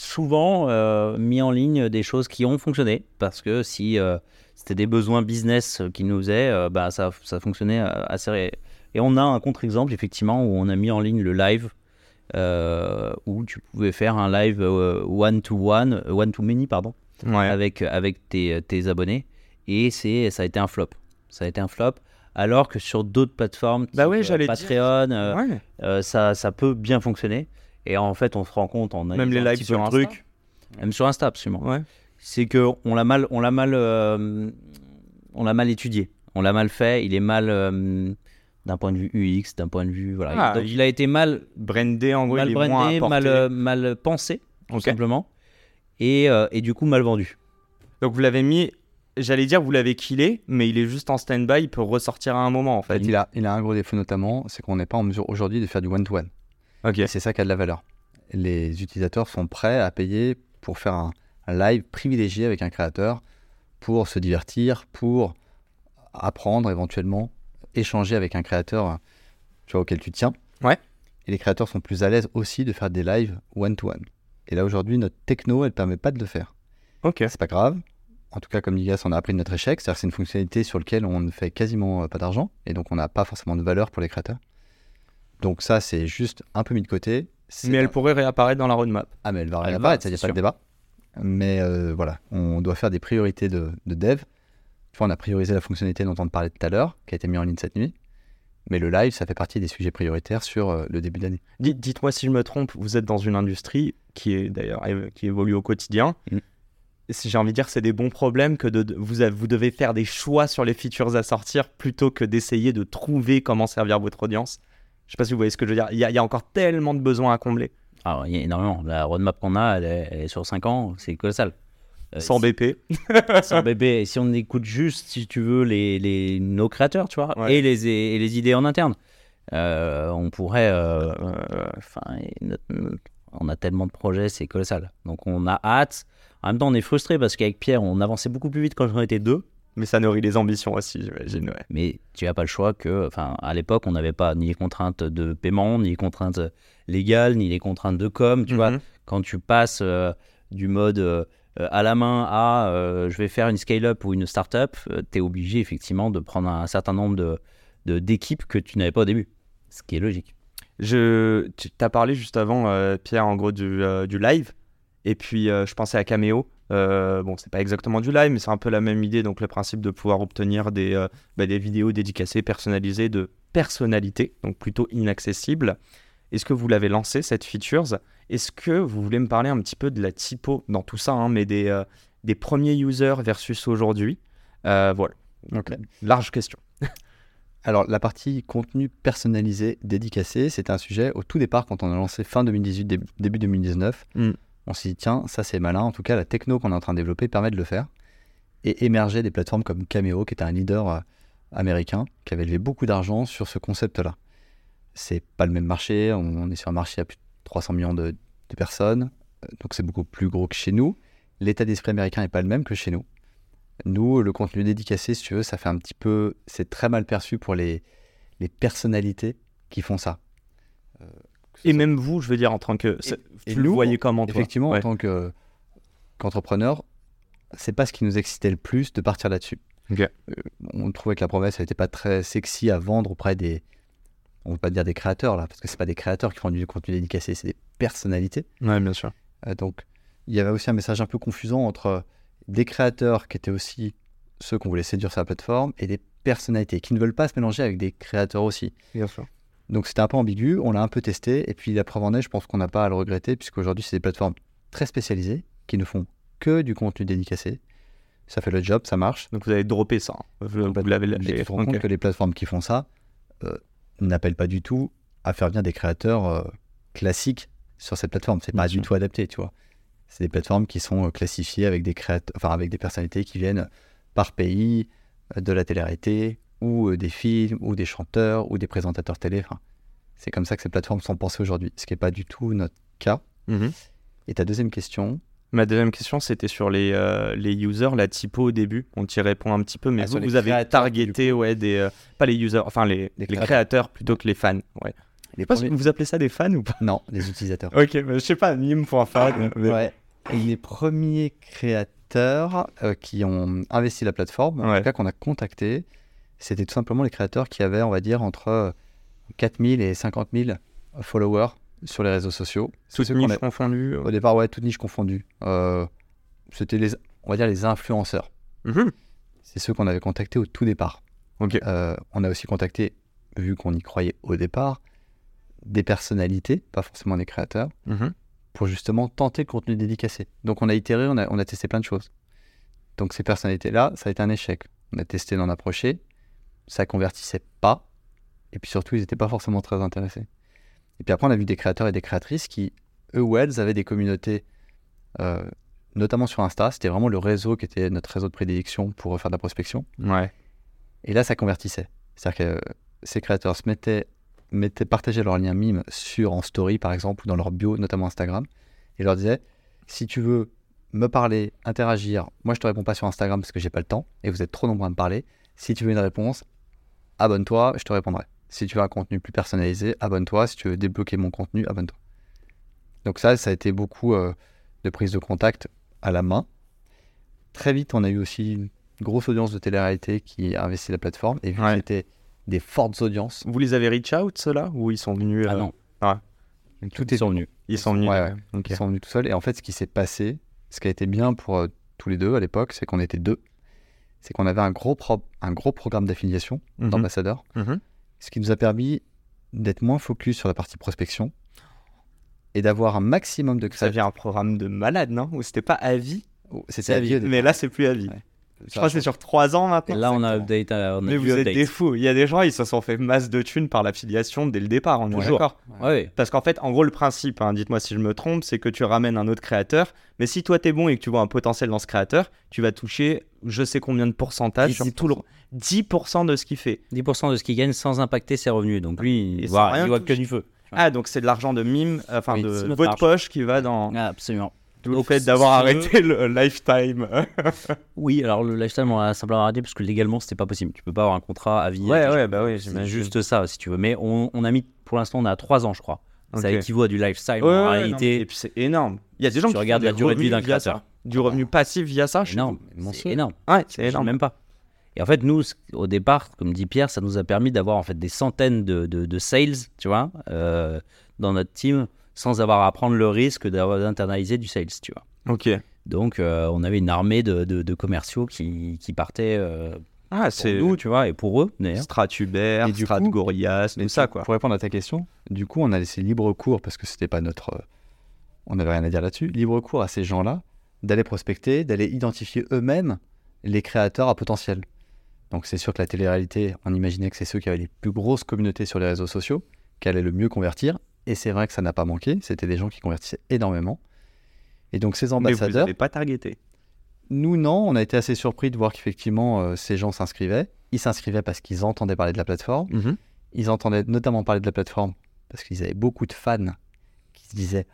souvent euh, mis en ligne des choses qui ont fonctionné parce que si euh, c'était des besoins business qui nous faisaient, euh, bah, ça, ça fonctionnait euh, assez. Et on a un contre-exemple, effectivement, où on a mis en ligne le live, où tu pouvais faire un live one-to-one, one-to-many, pardon, Ouais. avec, avec tes, tes abonnés. Et c'est, ça a été un flop. Ça a été un flop. Alors que sur d'autres plateformes, Bah ouais, dire. Patreon, Ouais. euh, ça, ça peut bien fonctionner. Et en fait, on se rend compte en Même les lives sur Insta. truc, même sur Insta, absolument Ouais. c'est que on l'a mal, on l'a mal, euh, on l'a mal étudié, on l'a mal fait. Il est mal euh, d'un point de vue UX, d'un point de vue voilà. Ah, Donc, il a été mal, Brandé, en gros, mal il est moins brandé, mal, euh, mal pensé, tout Ok. simplement, et, euh, et du coup mal vendu. Donc vous l'avez mis, j'allais dire vous l'avez killé, mais il est juste en stand-by, il peut ressortir à un moment en fait. il a, il a un gros défaut notamment, c'est qu'on n'est pas en mesure aujourd'hui de faire du one-to-one. Ok. Et c'est ça qui a de la valeur. Les utilisateurs sont prêts à payer pour faire un, un live privilégié avec un créateur, pour se divertir, pour apprendre éventuellement, échanger avec un créateur tu vois, auquel tu tiens. Ouais. Et les créateurs sont plus à l'aise aussi de faire des lives one-to-one. Et là aujourd'hui, notre techno, elle ne permet pas de le faire. Ok. C'est pas grave. En tout cas, comme Ligas, on a appris de notre échec. C'est-à-dire que c'est une fonctionnalité sur laquelle on ne fait quasiment euh, pas d'argent. Et donc, on n'a pas forcément de valeur pour les créateurs. Donc, ça, c'est juste un peu mis de côté. Mais elle un- pourrait réapparaître dans la roadmap. Ah, mais elle va réapparaître, ça, il n'y a pas de débat. Mais euh, voilà, on doit faire des priorités de, de dev. Tu vois, on a priorisé la fonctionnalité dont on te parlait tout à l'heure, qui a été mise en ligne cette nuit. Mais le live, ça fait partie des sujets prioritaires sur euh, le début d'année. Dites- Dites-moi si je me trompe, vous êtes dans une industrie qui est d'ailleurs qui évolue au quotidien. Mm. Si J'ai envie de dire c'est des bons problèmes que de, vous, vous devez faire des choix sur les features à sortir plutôt que d'essayer de trouver comment servir votre audience. Je sais pas si vous voyez ce que je veux dire. Il y a, il y a encore tellement de besoins à combler. Alors, il y a énormément. La roadmap qu'on a, elle est, elle est sur 5 ans, c'est colossal. Euh, Sans BP. sans. Et si on écoute juste, si tu veux, les, les, nos créateurs, tu vois, Ouais. et, les, et les idées en interne, euh, on pourrait. euh, euh, Enfin, on a tellement de projets, c'est colossal. Donc on a hâte. En même temps, on est frustré parce qu'avec Pierre, on avançait beaucoup plus vite quand on était deux. Mais ça nourrit les ambitions aussi, j'imagine. ouais. Mais tu n'as pas le choix que, enfin, à l'époque, on n'avait pas ni les contraintes de paiement, ni les contraintes légales, ni les contraintes de com. Tu vois, Mhm. quand tu passes euh, du mode euh, à la main à euh, je vais faire une scale-up ou une start-up, tu es obligé effectivement de prendre un certain nombre de, d'équipes que tu n'avais pas au début. Ce qui est logique. Je, tu as parlé juste avant, Pierre, en gros, du, du live. Et puis, je pensais à Cameo. Euh, bon, c'est pas exactement du live, mais c'est un peu la même idée. Donc, le principe de pouvoir obtenir des, euh, bah, des vidéos dédicacées, personnalisées de personnalité, donc plutôt inaccessibles. Est-ce que vous l'avez lancé, cette features? Est-ce que vous voulez me parler un petit peu de la typo dans tout ça, hein, mais des, euh, des premiers users versus aujourd'hui? Euh, Voilà, Ok. large question. Alors, la partie contenu personnalisé, dédicacé, c'était un sujet au tout départ quand on a lancé fin 2018, dé- début 2019. Mm. On s'est dit, tiens, ça c'est malin. En tout cas, la techno qu'on est en train de développer permet de le faire. Et émerger des plateformes comme Cameo, qui était un leader euh, américain, qui avait levé beaucoup d'argent sur ce concept-là. C'est pas le même marché. On, est sur un marché à plus de 300 millions de, personnes. Euh, Donc, c'est beaucoup plus gros que chez nous. L'état d'esprit américain n'est pas le même que chez nous. Nous, le contenu dédicacé, si tu veux, ça fait un petit peu. C'est très mal perçu pour les, les personnalités qui font ça. Euh, Et même vous, je veux dire, en tant que. et tu le nous, voyez comment, toi Effectivement, Ouais. en tant que- qu'entrepreneur, c'est pas ce qui nous excitait le plus de partir là-dessus. Euh, on trouvait que la promesse n'était pas très sexy à vendre auprès des. On ne veut pas dire des créateurs là, parce que c'est pas des créateurs qui font du contenu dédicacé, c'est des personnalités. Ouais, bien sûr. Euh, donc, il y avait aussi un message un peu confusant entre des créateurs qui étaient aussi ceux qu'on voulait séduire sur la plateforme et des personnalités qui ne veulent pas se mélanger avec des créateurs aussi. Bien sûr. Donc c'était un peu ambigu, on l'a un peu testé, et puis la preuve en est, je pense qu'on n'a pas à le regretter, puisqu'aujourd'hui c'est des plateformes très spécialisées qui ne font que du contenu dédicacé. Ça fait le job, ça marche. Donc, vous avez droppé ça. hein. Vous, vous l'avez Mais lâché. tu te rends compte que les plateformes qui font ça euh, n'appellent pas du tout à faire venir des créateurs euh, classiques sur cette plateforme. C'est pas sûr. du tout adapté, tu vois. C'est des plateformes qui sont euh, classifiées avec des créateurs, enfin avec des personnalités qui viennent par pays, de la télé-réalité, ou euh, des films, ou des chanteurs, ou des présentateurs télé. Enfin, c'est comme ça que ces plateformes sont pensées aujourd'hui, ce qui n'est pas du tout notre cas. Mhm. Et ta deuxième question, Ma deuxième question, c'était sur les, euh, les users, la typo au début. On t'y répond un petit peu, mais Ah, vous, avez targeté, ouais, des, euh, pas les users, enfin les, Les créateurs. créateurs plutôt que les fans. Ouais. les premiers- vous appelez ça des fans ou pas non, des utilisateurs. Ok, mais je sais pas, mime pour un fan. mais- Ouais. Et les premiers créateurs euh, qui ont investi la plateforme, en Ouais. tout cas qu'on a contacté, c'était tout simplement les créateurs qui avaient, on va dire, entre euh, 4000 et 50 000 followers sur les réseaux sociaux. Toutes niches confondues. Au départ, ouais, toutes niches confondues. Euh, c'était les, on va dire, les influenceurs. Mhm. C'est ceux qu'on avait contactés au tout départ. Euh, on a aussi contacté, vu qu'on y croyait au départ, des personnalités, pas forcément des créateurs Mhm. pour justement tenter le contenu dédicacé. Donc on a itéré, on a, on a testé plein de choses. Donc ces personnalités-là, ça a été un échec. On a testé d'en approcher, ça convertissait pas, et puis surtout ils n'étaient pas forcément très intéressés. Et puis après on a vu des créateurs et des créatrices qui, eux ou elles, avaient des communautés, euh, notamment sur Insta, c'était vraiment le réseau qui était notre réseau de prédilection pour faire de la prospection. Ouais. Et là, ça convertissait. C'est-à-dire que euh, ces créateurs se mettaient, mettaient, partageaient leur lien mime sur en story, par exemple, ou dans leur bio, notamment Instagram, et leur disaient si tu veux me parler, interagir, moi je te réponds pas sur Instagram parce que j'ai pas le temps et vous êtes trop nombreux à me parler. Si tu veux une réponse, abonne-toi, je te répondrai. Si tu veux un contenu plus personnalisé, abonne-toi. Si tu veux débloquer mon contenu, abonne-toi. Donc ça, ça a été beaucoup euh, de prise de contact à la main. Très vite, on a eu aussi une grosse audience de télé-réalité qui a investi la plateforme. Et vu Ouais. que c'était des fortes audiences, Vous les avez reach out, ceux-là Ou ils sont venus Ah euh, non. tout Ils est sont venus. Ils sont venus. Ouais, ouais. Ok. ils sont venus tout seuls. Et en fait, ce qui s'est passé, ce qui a été bien pour euh, tous les deux à l'époque, c'est qu'on était deux. C'est qu'on avait un gros, pro- un gros programme d'affiliation Mhm. d'ambassadeurs, Mhm. ce qui nous a permis d'être moins focus sur la partie prospection et d'avoir un maximum de Ça vient un programme de malade, non? Ou c'était pas à vie? C'était à vie. Mais là, c'est plus à vie. Ouais. Je crois que c'est sur 3 ans maintenant. Là, on a update. euh, On a Mais vous êtes des fous. Il y a des gens, ils se sont fait masse de thunes par l'affiliation dès le départ, on est Toujours. d'accord. Ouais. Parce qu'en fait, en gros, le principe, hein, dites-moi si je me trompe, c'est que tu ramènes un autre créateur. Mais si toi, t'es bon et que tu vois un potentiel dans ce créateur, tu vas toucher je sais combien de pourcentage sur tout le 10% de ce qu'il fait. 10% de ce qu'il gagne sans impacter ses revenus. Donc lui, Et il voit, rien il voit que du feu. Ah, donc c'est de l'argent de mime, enfin Oui, de votre argent. poche qui va dans Ah, absolument. Tout le fait d'avoir arrêté le lifetime. Oui, alors le lifestyle, on l'a simplement arrêté parce que légalement, c'était pas possible. Tu peux pas avoir un contrat à vie. ouais, avec- ouais, bah oui, C'est j'imagine. juste ça, si tu veux. Mais on, on a mis, pour l'instant, on a 3 ans, je crois. Ça équivaut à du lifestyle. Ouais, en ouais, non, réalité, et puis c'est énorme. Il y a des gens tu qui regardes font la durée de vie d'un créateur. Du revenu passif via ça, je énorme. C'est énorme. Ouais, c'est énorme. Même pas. Et en fait, nous, au départ, comme dit Pierre, ça nous a permis d'avoir en fait des centaines de, de, de sales, tu vois, euh, dans notre team, sans avoir à prendre le risque d'avoir d'internaliser du sales, tu vois. Ok. Donc, euh, on avait une armée de, de- de commerciaux qui, qui partaient euh, Ah, pour c'est nous, tu vois, et pour eux, d'ailleurs. Stratuber, Et du Strat coup- Gorillaz, Mais tout ça, pour- quoi. Pour répondre à ta question, du coup, on a laissé libre cours parce que c'était pas notre. euh, on n'avait rien à dire là-dessus. Libre cours à ces gens-là d'aller prospecter, d'aller identifier eux-mêmes les créateurs à potentiel. Donc c'est sûr que la télé-réalité, on imaginait que c'est ceux qui avaient les plus grosses communautés sur les réseaux sociaux, qui allaient le mieux convertir. Et c'est vrai que ça n'a pas manqué. C'était des gens qui convertissaient énormément. Et donc ces Mais vous ambassadeurs, n'avez pas targeté. nous, non, on a été assez surpris de voir qu'effectivement, euh, ces gens s'inscrivaient. Ils s'inscrivaient parce qu'ils entendaient parler de la plateforme. Ils entendaient notamment parler de la plateforme parce qu'ils avaient beaucoup de fans qui se disaient,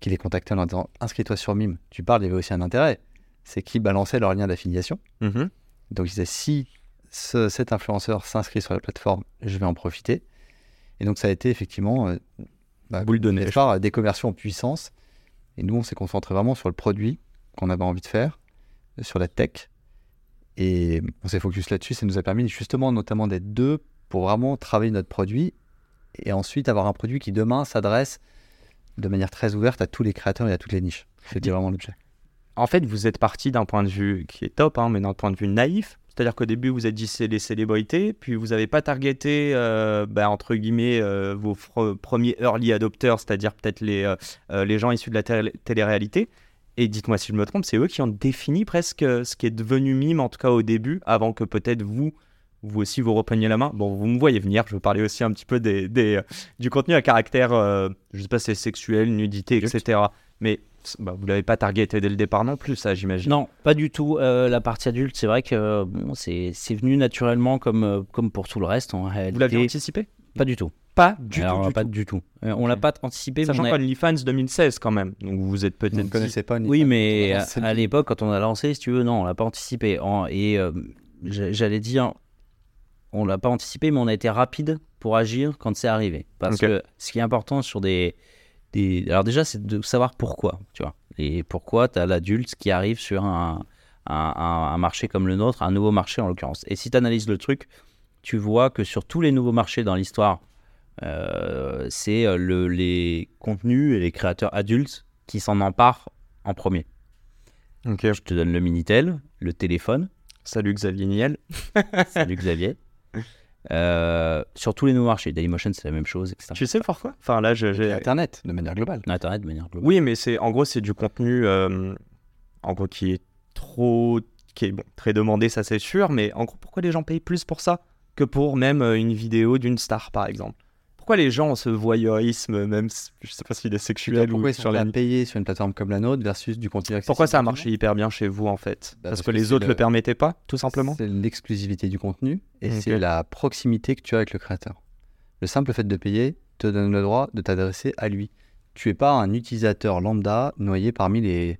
qui les contactaient en leur disant Inscris-toi sur Mime. Tu parles, il y avait aussi un intérêt. C'est qu'ils balançaient leur lien d'affiliation. Mhm. Donc ils disaient Si ce- cet influenceur s'inscrit sur la plateforme, je vais en profiter. Et donc ça a été effectivement euh, bah, Boule de neige. part, des commerciaux en puissance. Et nous, on s'est concentré vraiment sur le produit qu'on avait envie de faire, sur la tech. Et on s'est focus là-dessus. Ça nous a permis justement, notamment, d'être deux pour vraiment travailler notre produit et ensuite avoir un produit qui demain s'adresse de manière très ouverte à tous les créateurs et à toutes les niches. C'était vraiment l'objet. En fait, vous êtes parti d'un point de vue qui est top, hein, mais d'un point de vue naïf. C'est-à-dire qu'au début, vous êtes dit c'est les célébrités, puis vous n'avez pas targeté, euh, bah, entre guillemets, euh, vos premiers early adopters, c'est-à-dire peut-être les, euh, les gens issus de la télé- télé-réalité. Et dites-moi si je me trompe, c'est eux qui ont défini presque ce qui est devenu mime, en tout cas au début, avant que peut-être vous, vous aussi, vous repreniez la main. Bon, vous me voyez venir, je veux parler aussi un petit peu des, des, du contenu à caractère, je sais pas si c'est sexuel, nudité, etc. Mais bah, vous l'avez pas targeté dès le départ non plus, ça, j'imagine. Non, pas du tout. Euh, la partie adulte, c'est vrai que bon, c'est c'est venu naturellement comme, euh, comme pour tout le reste en réalité. Vous l'aviez anticipé? Pas du tout. Pas du Alors, tout. du pas tout. du tout. Euh, on l'a pas anticipé. Sachant qu'OnlyFans 2016 quand même. Donc vous êtes Vous ne peut-être. connaissez pas Oui, mais à, l'époque, quand on a lancé, si tu veux, non, on l'a pas anticipé. En- et euh, j'a- j'allais dire, on l'a pas anticipé, mais on a été rapide pour agir quand c'est arrivé. Parce que ce qui est important sur des, des... alors déjà, c'est de savoir pourquoi, tu vois. Et pourquoi tu as l'adulte qui arrive sur un, un, marché comme le nôtre, un nouveau marché en l'occurrence. Et si tu analyses le truc, tu vois que sur tous les nouveaux marchés dans l'histoire, euh, c'est euh, le, les contenus et les créateurs adultes qui s'en emparent en premier. Ok. Je te donne le Minitel, le téléphone. Salut Xavier Niel. Salut Xavier. Euh, sur tous les nouveaux marchés, Dailymotion c'est la même chose, etc. Tu sais pourquoi? Enfin là, j'ai. Internet, de manière globale. Internet de manière globale. Oui, mais c'est en gros c'est du contenu euh, en gros qui est trop, qui est bon, très demandé, ça c'est sûr. Mais en gros, pourquoi les gens payent plus pour ça que pour même euh, une vidéo d'une star par exemple? Pourquoi les gens ont ce voyeurisme, même je sais pas s'il est sexuel ou sur la payer sur une plateforme comme la nôtre versus du contenu accessible Pourquoi ça a marché hyper bien chez vous en fait? Bah, Parce parce que que les autres le- le permettaient pas, tout simplement? C'est l'exclusivité du contenu et c'est la proximité que tu as avec le créateur. Le simple fait de payer te donne le droit de t'adresser à lui. Tu es pas un utilisateur lambda noyé parmi les,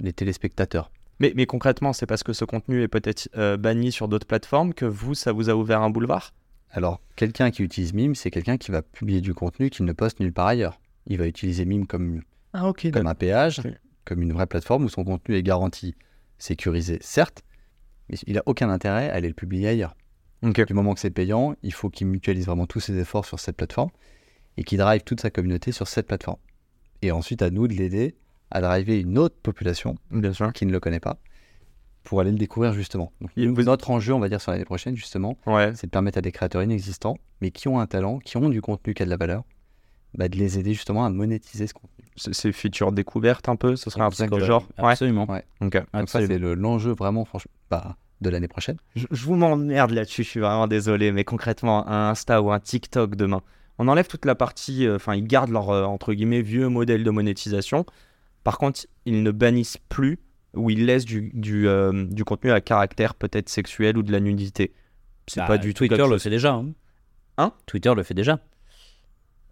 les téléspectateurs. Mais, mais concrètement, c'est parce que ce contenu est peut-être euh, banni sur d'autres plateformes que vous, ça vous a ouvert un boulevard? Alors, quelqu'un qui utilise Mime, c'est quelqu'un qui va publier du contenu qu'il ne poste nulle part ailleurs. Il va utiliser Mime comme, Ah comme un péage, comme une vraie plateforme où son contenu est garanti, sécurisé, certes, mais il n'a aucun intérêt à aller le publier ailleurs. Du moment que c'est payant, il faut qu'il mutualise vraiment tous ses efforts sur cette plateforme et qu'il drive toute sa communauté sur cette plateforme. Et ensuite, à nous de l'aider à driver une autre population Bien sûr. qui ne le connaît pas pour aller le découvrir justement. Donc, vous- Notre enjeu, on va dire, sur l'année prochaine, justement, Ouais. c'est de permettre à des créateurs inexistants, mais qui ont un talent, qui ont du contenu qui a de la valeur, bah, de les aider justement à monétiser ce contenu. C'est feature découverte un peu, ce serait un truc Absolument. genre? Absolument. Ouais. Donc ça, c'est le- l'enjeu vraiment, franchement, bah, de l'année prochaine. Je, je vous m'emmerde là-dessus, je suis vraiment désolé, mais concrètement, un Insta ou un TikTok demain, on enlève toute la partie, euh, enfin, ils gardent leur, euh, entre guillemets, vieux modèle de monétisation. Par contre, ils ne bannissent plus ou ils laissent du, du, euh, du contenu à caractère peut-être sexuel ou de la nudité. C'est Bah, pas du tout Twitter le fait déjà. Hein, Hein? Twitter le fait déjà.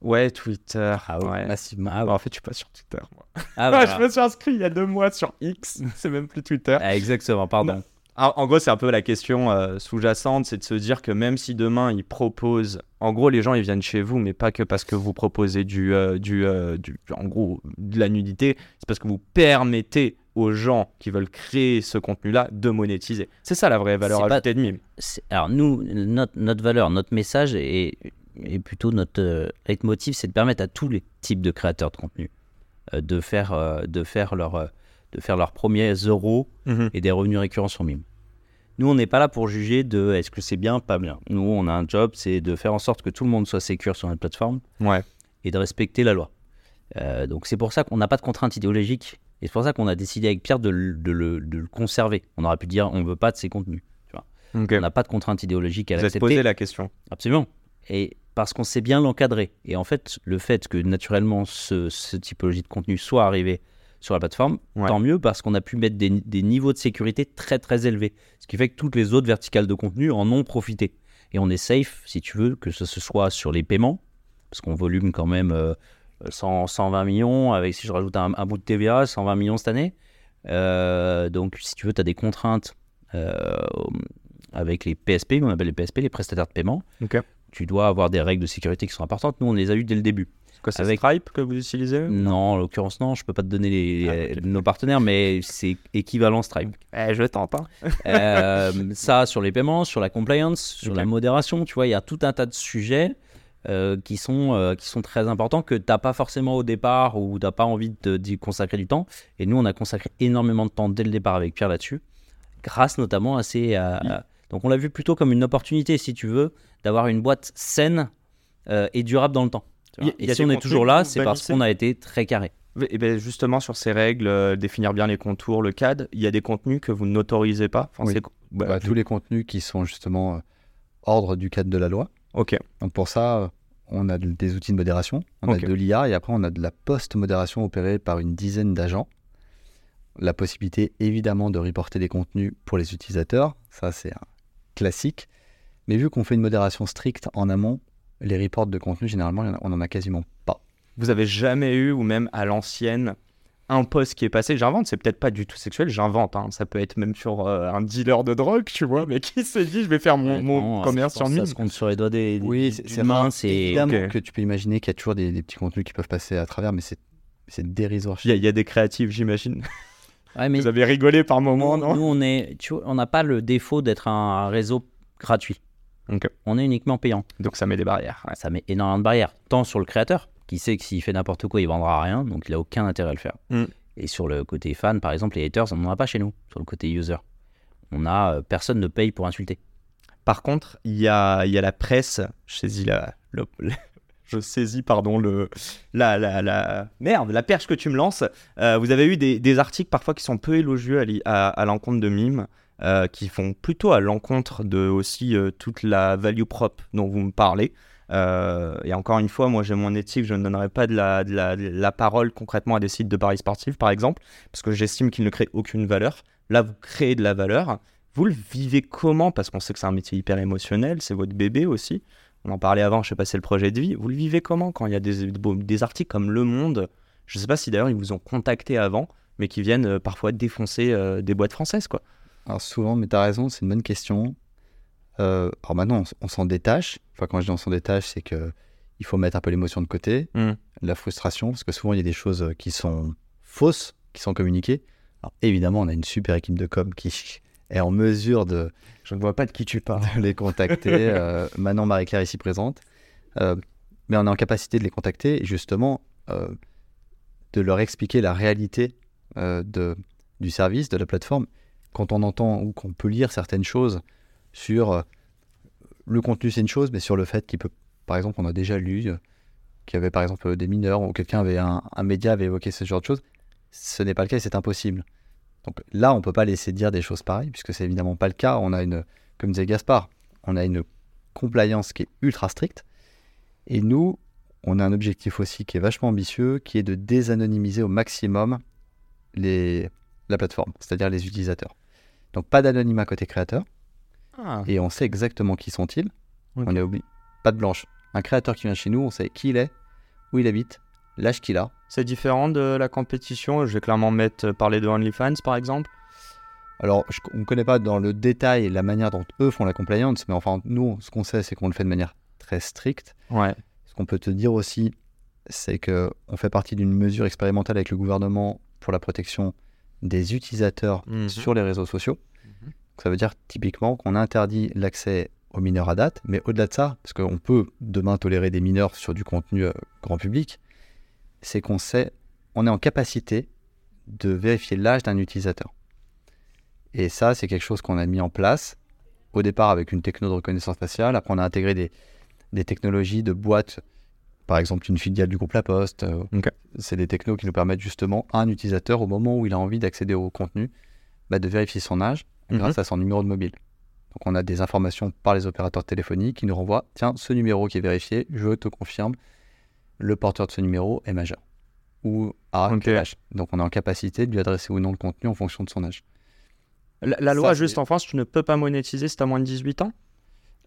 Ouais, Twitter. Ah ouais, ouais. Massivement. Ah, Bah, en fait, je suis pas sur Twitter, moi. Ah, Ouais, voilà. je me suis inscrit il y a deux mois sur X, c'est même plus Twitter. Ah, exactement, pardon. En, en gros, c'est un peu la question euh, sous-jacente, c'est de se dire que même si demain ils proposent, en gros, les gens ils viennent chez vous, mais pas que parce que vous proposez du, euh, du, euh, du- en gros, de la nudité, c'est parce que vous permettez aux gens qui veulent créer ce contenu-là de monétiser. C'est ça la vraie valeur C'est pas- ajoutée de Mime. Alors nous, notre, notre valeur, notre message et, et plutôt notre euh, leitmotiv, c'est de permettre à tous les types de créateurs de contenu euh, de faire, euh, de faire leur, euh, de faire leurs premiers euros Mhm. et des revenus récurrents sur Mime. Nous, on n'est pas là pour juger de est-ce que c'est bien, pas bien. Nous, on a un job, c'est de faire en sorte que tout le monde soit sécure sur notre plateforme Ouais. et de respecter la loi. Euh, donc c'est pour ça qu'on n'a pas de contrainte idéologique et c'est pour ça qu'on a décidé avec Pierre de, le- de le, de le conserver. On aurait pu dire on veut pas de ces contenus. On n'a pas de contrainte idéologique à Vous l'accepter. posé la question. Absolument. Et parce qu'on sait bien l'encadrer. Et en fait, le fait que naturellement ce, ce typologie de contenu soit arrivé sur la plateforme, Ouais. tant mieux parce qu'on a pu mettre des, des niveaux de sécurité très très élevés. Ce qui fait que toutes les autres verticales de contenu en ont profité. Et on est safe, si tu veux, que ce, ce soit sur les paiements, parce qu'on volume quand même euh, 100, 120 millions, avec si je rajoute un, un bout de TVA, 120 millions cette année. Euh, donc si tu veux, tu as des contraintes euh, avec les PSP, qu'on appelle les PSP, les prestataires de paiement. Tu dois avoir des règles de sécurité qui sont importantes. Nous, on les a eues dès le début. C'est quoi, c'est Avec- Stripe que vous utilisez Non, en l'occurrence, non, je peux pas te donner les, Ah, nos partenaires, mais c'est équivalent Stripe. Eh, je tente. Hein. Euh, ça, sur les paiements, sur la compliance, sur la modération, tu vois, il y a tout un tas de sujets euh, qui, sont, euh, qui sont très importants que tu n'as pas forcément au départ ou tu n'as pas envie de- d'y consacrer du temps. Et nous, on a consacré énormément de temps dès le départ avec Pierre là-dessus, grâce notamment à ces. à- à- Donc, on l'a vu plutôt comme une opportunité, si tu veux, d'avoir une boîte saine euh, et durable dans le temps. tu vois. Y a- y Et si on est toujours là, c'est parce qu'on a été très carré. Et ben justement, sur ces règles, euh, définir bien les contours, le cadre, il y a des contenus que vous n'autorisez pas. Enfin, Oui. c'est- bah, Bah, tous les contenus qui sont justement euh, ordre du cadre de la loi. Ok. Donc pour ça, on a de- des outils de modération, on a de l'IA et après on a de la post-modération opérée par une dizaine d'agents. La possibilité évidemment de reporter des contenus pour les utilisateurs, ça c'est un classique. Mais vu qu'on fait une modération stricte en amont, les reports de contenu généralement on en a quasiment pas. Vous avez jamais eu, ou même à l'ancienne, un post qui est passé, j'invente, c'est peut-être pas du tout sexuel, j'invente, hein, ça peut être même sur euh, un dealer de drogue, tu vois, mais qui s'est dit, je vais faire mon, mon Non, commerce sur mine. Ça se compte sur les doigts des, Oui, des- c'est main, c'est évidemment que tu peux imaginer qu'il y a toujours des, des petits contenus qui peuvent passer à travers, mais c'est dérisoire. Il y, a- il y a des créatifs, j'imagine. Ouais, mais Vous avez rigolé par moment, nous, non nous, on est, tu vois, on n'a pas le défaut d'être un réseau gratuit. On est uniquement payant. Donc ça met des barrières. ouais. Ça met énormément de barrières, tant sur le créateur, qui sait que s'il fait n'importe quoi, il vendra rien, donc il a aucun intérêt à le faire. Mm. Et sur le côté fan, par exemple, les haters, on n'en a pas chez nous. Sur le côté user, on a euh, personne ne paye pour insulter. Par contre, il y a, y a la presse, je saisis la, le- le- je saisis pardon le la, la, la merde la perche que tu me lances. Euh, vous avez eu des, des articles parfois qui sont peu élogieux à, li- à, à l'encontre de Mime, euh, qui font plutôt à l'encontre de aussi euh, toute la value prop dont vous me parlez. Euh, et encore une fois, moi j'ai mon éthique, je ne donnerai pas de la, la, parole concrètement à des sites de paris sportifs par exemple, parce que j'estime qu'ils ne créent aucune valeur. Là, vous créez de la valeur. Vous le vivez comment? Parce qu'on sait que c'est un métier hyper émotionnel, c'est votre bébé aussi. On en parlait avant, je sais pas, c'est le projet de vie. Vous le vivez comment quand il y a des, des articles comme Le Monde? Je sais pas si d'ailleurs ils vous ont contacté avant, mais qui viennent euh, parfois défoncer euh, des boîtes françaises, quoi. Alors souvent, mais tu as raison, c'est une bonne question. Euh, alors maintenant, on, s'en détache. Enfin, quand je dis on s'en détache, c'est que il faut mettre un peu l'émotion de côté, Mm. la frustration, parce que souvent il y a des choses euh, qui sont fausses, qui sont communiquées. Alors évidemment, on a une super équipe de com qui est en mesure de, Je ne vois pas de qui tu parles. de les contacter. euh, Manon Marie-Claire ici présente. Euh, mais on est en capacité de les contacter et justement euh, de leur expliquer la réalité de, du service, de la plateforme. Quand on entend ou qu'on peut lire certaines choses sur euh, le contenu, c'est une chose, mais sur le fait qu'il peut, par exemple, on a déjà lu euh, qu'il y avait par exemple des mineurs ou quelqu'un avait un, média avait évoqué ce genre de choses. Ce n'est pas le cas et c'est impossible. Donc là, on peut pas laisser dire des choses pareilles puisque c'est évidemment pas le cas. On a une, comme disait Gaspard, on a une compliance qui est ultra stricte. Et nous, on a un objectif aussi qui est vachement ambitieux, qui est de désanonymiser au maximum les, la plateforme, c'est-à-dire les utilisateurs. Donc pas d'anonymat côté créateur, Ah, et on sait exactement qui sont-ils. On est obligé, pas de blanche. Un créateur qui vient chez nous, on sait qui il est, où il habite, l'âge qu'il a. c'est différent de la compétition. Je vais clairement mettre euh, parler de OnlyFans, par exemple. Alors, je- on ne connaît pas dans le détail la manière dont eux font la compliance, mais enfin, nous, ce qu'on sait, c'est qu'on le fait de manière très stricte. Ouais. Ce qu'on peut te dire aussi, c'est que on fait partie d'une mesure expérimentale avec le gouvernement pour la protection des utilisateurs Mhm. sur les réseaux sociaux. Donc, ça veut dire typiquement qu'on interdit l'accès aux mineurs à date, mais au-delà de ça, parce qu'on peut demain tolérer des mineurs sur du contenu euh, grand public, c'est qu'on sait, on est en capacité de vérifier l'âge d'un utilisateur. Et ça, c'est quelque chose qu'on a mis en place au départ avec une techno de reconnaissance faciale. Après, on a intégré des, des technologies de boîtes, par exemple une filiale du groupe La Poste. Euh. C'est des technos qui nous permettent justement à un utilisateur, au moment où il a envie d'accéder au contenu, bah, de vérifier son âge Mhm. grâce à son numéro de mobile. Donc, on a des informations par les opérateurs téléphoniques qui nous renvoient tiens, ce numéro qui est vérifié, je te confirme, le porteur de ce numéro est majeur. Ou à Ok. quel âge. Donc, on est en capacité de lui adresser ou non le contenu en fonction de son âge. La, la Ça, loi, c'est- juste en France, tu ne peux pas monétiser si tu as moins de 18 ans?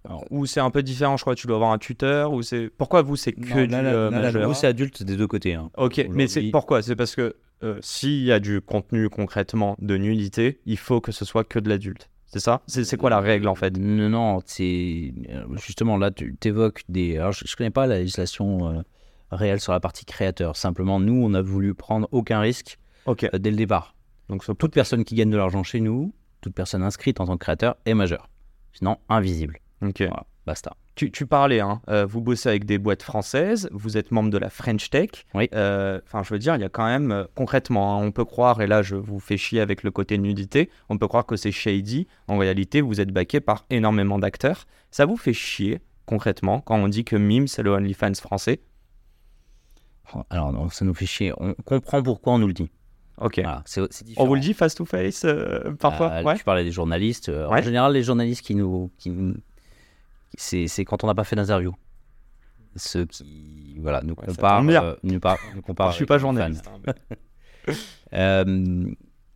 Alors- Ou c'est un peu différent, je crois, tu dois avoir un tuteur ou c'est Pourquoi vous, c'est que Non, du là, là, euh, là, majeur? Nous, c'est adulte des deux côtés. hein. Ok, mais c'est pourquoi? C'est parce que euh, s'il y a du contenu concrètement de nullité, il faut que ce soit que de l'adulte. C'est ça? C'est quoi la règle en fait? Non, non, c'est euh, justement là, tu évoques des. Alors, je, je connais pas la législation euh, réelle sur la partie créateur. Simplement, nous, on a voulu prendre aucun risque euh, dès le départ. Donc Toute personne qui gagne de l'argent chez nous, toute personne inscrite en tant que créateur est majeure. Sinon, invisible. ok. Voilà, basta. Tu, tu parlais, hein, euh, vous bossez avec des boîtes françaises, vous êtes membre de la French Tech. Oui. Euh, Enfin, je veux dire, il y a quand même, euh, concrètement, hein, on peut croire, et là je vous fais chier avec le côté nudité, on peut croire que c'est shady. En réalité, vous êtes backé par énormément d'acteurs. Ça vous fait chier, concrètement, quand on dit que Mime, c'est le OnlyFans français? Alors, non, ça nous fait chier. On comprend pourquoi on nous le dit. Ok. Voilà, c'est On vous le dit face to face parfois? Ouais. Tu parlais des journalistes. Ouais. En général, les journalistes qui nous. Qui nous- c'est, quand on n'a pas fait d'interview. Ceux qui voilà, nous Ouais, comparent. euh, nous, par- nous comparent je suis pas journaliste. Euh,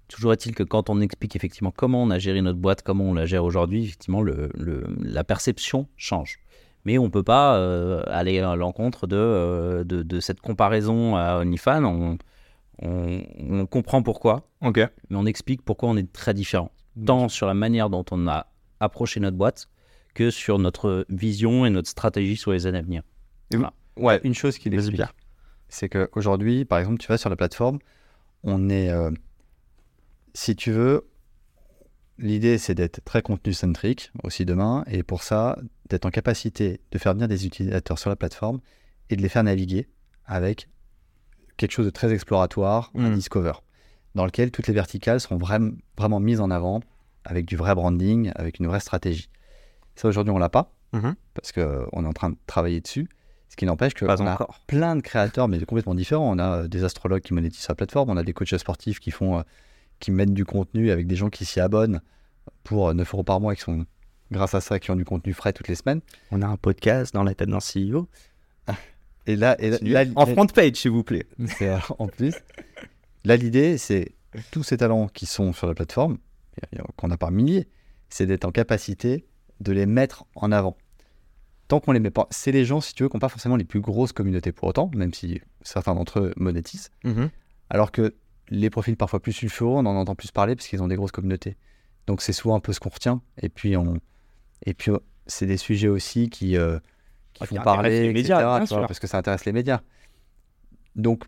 toujours est-il que quand on explique effectivement comment on a géré notre boîte, comment on la gère aujourd'hui, effectivement, le, le- la perception change. Mais on ne peut pas euh, aller à l'encontre de, euh, de, de cette comparaison à OnlyFans. On, on, on comprend pourquoi, Ok. mais on explique pourquoi on est très différent, tant sur la manière dont on a approché notre boîte que sur notre vision et notre stratégie sur les années à venir. Ouais. Une chose qu'il Vas-y, explique, c'est qu'aujourd'hui, par exemple, tu vas sur la plateforme, on est, euh, si tu veux, l'idée c'est d'être très contenu-centrique aussi demain, et pour ça, d'être en capacité de faire venir des utilisateurs sur la plateforme et de les faire naviguer avec quelque chose de très exploratoire, un Mm. discover, dans lequel toutes les verticales seront vraiment, vraiment mises en avant avec du vrai branding, avec une vraie stratégie. Ça, aujourd'hui, on l'a pas, Mhm. parce qu'on est en train de travailler dessus, ce qui n'empêche que Pas on a encore. plein de créateurs, mais complètement différents. On a euh, des astrologues qui monétisent sur la plateforme, on a des coachs sportifs qui font, euh, qui mettent du contenu avec des gens qui s'y abonnent pour euh, 9 euros par mois, et qui sont, grâce à ça, qui ont du contenu frais toutes les semaines. On a un podcast dans la tête d'un CEO. Et là, et là, là, en front page, s'il vous plaît. euh, en plus, là, l'idée, c'est tous ces talents qui sont sur la plateforme, euh, qu'on a par milliers, c'est d'être en capacité de les mettre en avant. Tant qu'on les met pas, c'est les gens, si tu veux, qui n'ont pas forcément les plus grosses communautés pour autant, même si certains d'entre eux monétisent. Mhm. Alors que les profils parfois plus sulfureux, on en entend plus parler parce qu'ils ont des grosses communautés. Donc c'est souvent un peu ce qu'on retient. Et puis, on... et puis c'est des sujets aussi qui, euh, qui Ah, qui font parler, les etc., médias, bien tu vois, sûr. parce que ça intéresse les médias. Donc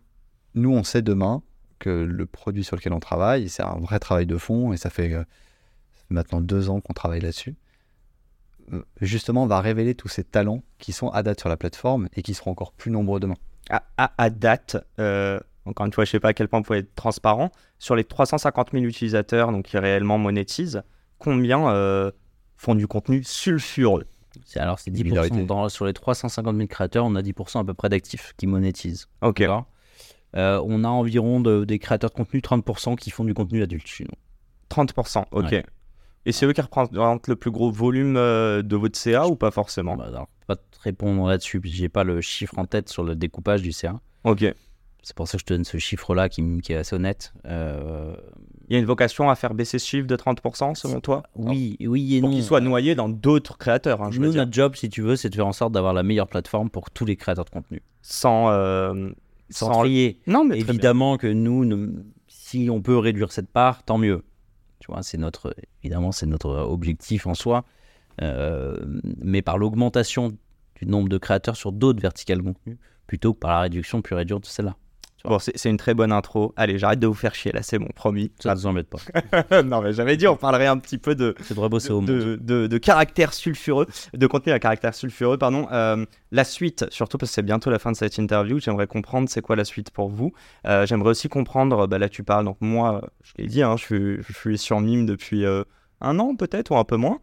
nous, on sait demain que le produit sur lequel on travaille, c'est un vrai travail de fond et ça fait, euh, ça fait maintenant deux ans qu'on travaille là-dessus. Justement, on va révéler tous ces talents qui sont à date sur la plateforme et qui seront encore plus nombreux demain. à, à- à date, euh, encore une fois, je sais pas à quel point vous pouvez être transparent, sur les 350 000 utilisateurs donc, qui réellement monétisent, combien euh, font du contenu sulfureux? C'est, alors, c'est Une 10%. minorité. Dans, sur les 350 000 créateurs, on a 10% à peu près d'actifs qui monétisent. Ok. Euh, on a environ de- des créateurs de contenu 30% qui font du contenu adulte chez nous. 30%, ok. Ouais. Et c'est eux qui représentent le plus gros volume euh, de votre CA ou pas forcément? Bah, alors, pas te répondre là-dessus, j'ai pas le chiffre en tête sur le découpage du CA. Ok. C'est pour ça que je te donne ce chiffre-là qui, est assez honnête. Euh, Il y a une vocation à faire baisser ce chiffre de 30% selon toi? Oui, oui et Pour non. qu'il soit noyé dans d'autres créateurs, hein, je Nous, notre job, si tu veux, c'est de faire en sorte d'avoir la meilleure plateforme pour tous les créateurs de contenu. Sans, euh, Sans, sans- trier. Non, mais. Évidemment que nous, si on peut réduire cette part, tant mieux. Tu vois, c'est notre, évidemment, c'est notre objectif en soi. Euh, mais par l'augmentation du nombre de créateurs sur d'autres verticales contenu, plutôt que par la réduction pure et dure de celle-là. Bon, c'est une très bonne intro. Allez, j'arrête de vous faire chier là, c'est bon, promis. Ça nous embête pas. non, mais j'avais dit, on parlerait un petit peu de, C'est de rebosser au monde. de, de, de caractère sulfureux, de contenu à caractère sulfureux, pardon. Euh, la suite, surtout parce que c'est bientôt la fin de cette interview, j'aimerais comprendre c'est quoi la suite pour vous. Euh, j'aimerais aussi comprendre, bah là tu parles, donc moi, je l'ai dit, hein, je, suis, je suis sur Mime depuis euh, un an peut-être, ou un peu moins,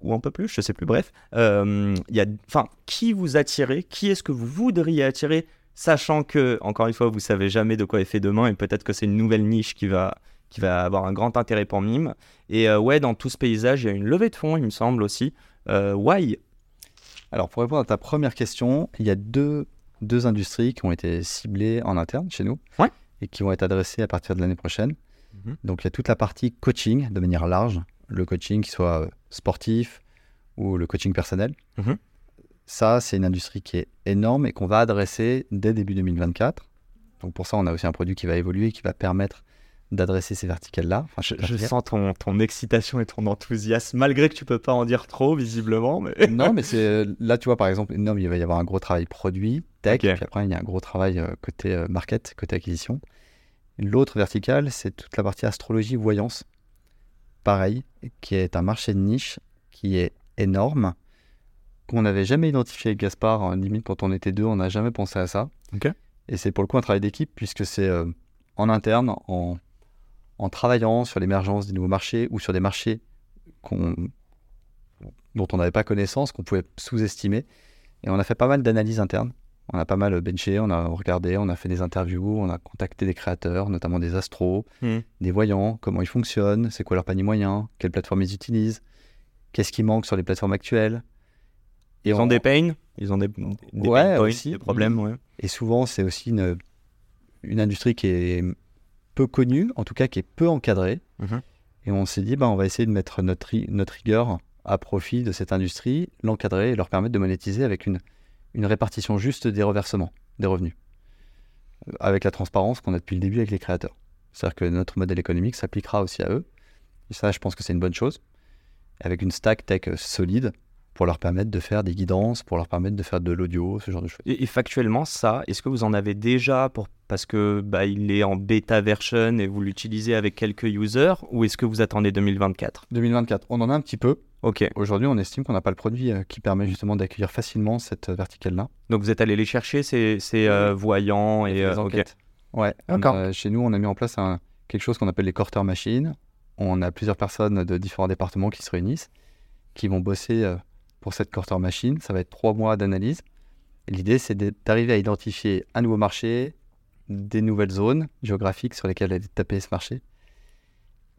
ou un peu plus, je sais plus, bref. Il y a, enfin, qui vous attirez Qui est-ce que vous voudriez attirer Sachant que, encore une fois, vous savez jamais de quoi est fait demain, et peut-être que c'est une nouvelle niche qui va, qui va avoir un grand intérêt pour Mime. Et euh, ouais, dans tout ce paysage, il y a une levée de fonds, il me semble aussi. Euh, why? Alors, pour répondre à ta première question, il y a deux, deux industries qui ont été ciblées en interne chez nous Ouais. et qui vont être adressées à partir de l'année prochaine. Mhm. Donc, il y a toute la partie coaching de manière large, le coaching qui soit sportif ou le coaching personnel. Mhm. Ça, c'est une industrie qui est énorme et qu'on va adresser dès début 2024. Donc, pour ça, on a aussi un produit qui va évoluer, qui va permettre d'adresser ces verticales-là. Enfin, Je, sens ton, ton excitation et ton enthousiasme, malgré que tu peux pas en dire trop, visiblement. Mais... non, mais c'est là, tu vois, par exemple, non, mais il va y avoir un gros travail produit, tech, Ok. puis après, il y a un gros travail euh, côté euh, market, côté acquisition. L'autre verticale, c'est toute la partie astrologie, voyance. Pareil, qui est un marché de niche qui est énorme, qu'on n'avait jamais identifié avec Gaspard. hein, limite, quand on était deux, on n'a jamais pensé à ça. Et c'est pour le coup un travail d'équipe, puisque c'est euh, en interne, en, en travaillant sur l'émergence des nouveaux marchés ou sur des marchés qu'on dont on n'avait pas connaissance, qu'on pouvait sous-estimer. Et on a fait pas mal d'analyses internes. On a pas mal benché, on a regardé, on a fait des interviews, on a contacté des créateurs, notamment des astros, Hmm. des voyants, comment ils fonctionnent, c'est quoi leur panier moyen, quelles plateformes ils utilisent, qu'est-ce qui manque sur les plateformes actuelles. Ils on- ont des pains Ils ont des, des Ouais, pain points, aussi. des problèmes, ouais. Et souvent, c'est aussi une, une industrie qui est peu connue, en tout cas qui est peu encadrée. Mhm. Et on s'est dit, bah, on va essayer de mettre notre, ri- notre rigueur à profit de cette industrie, l'encadrer et leur permettre de monétiser avec une, une répartition juste des reversements, des revenus. Euh, Avec la transparence qu'on a depuis le début avec les créateurs. C'est-à-dire que notre modèle économique s'appliquera aussi à eux. Et ça, je pense que c'est une bonne chose. Avec une stack tech solide pour leur permettre de faire des guidances, pour leur permettre de faire de l'audio, ce genre de choses. Et, et factuellement, ça, est-ce que vous en avez déjà pour parce que bah, il est en bêta version et vous l'utilisez avec quelques users ou est-ce que vous attendez 2024 2024, on en a un petit peu. Ok, Aujourd'hui, on estime qu'on n'a pas le produit euh, qui permet justement d'accueillir facilement cette euh, verticale-là. donc vous êtes allé les chercher, ces, ces euh, voyants et Les euh, enquêtes. Ouais. on D'accord. chez nous, on a mis en place un- quelque chose qu'on appelle les quarter machines. On a plusieurs personnes de différents départements qui se réunissent, qui vont bosser pour cette quarter machine. Ça va être trois mois d'analyse. L'idée, c'est d'arriver à identifier un nouveau marché, des nouvelles zones géographiques sur lesquelles aller taper ce marché.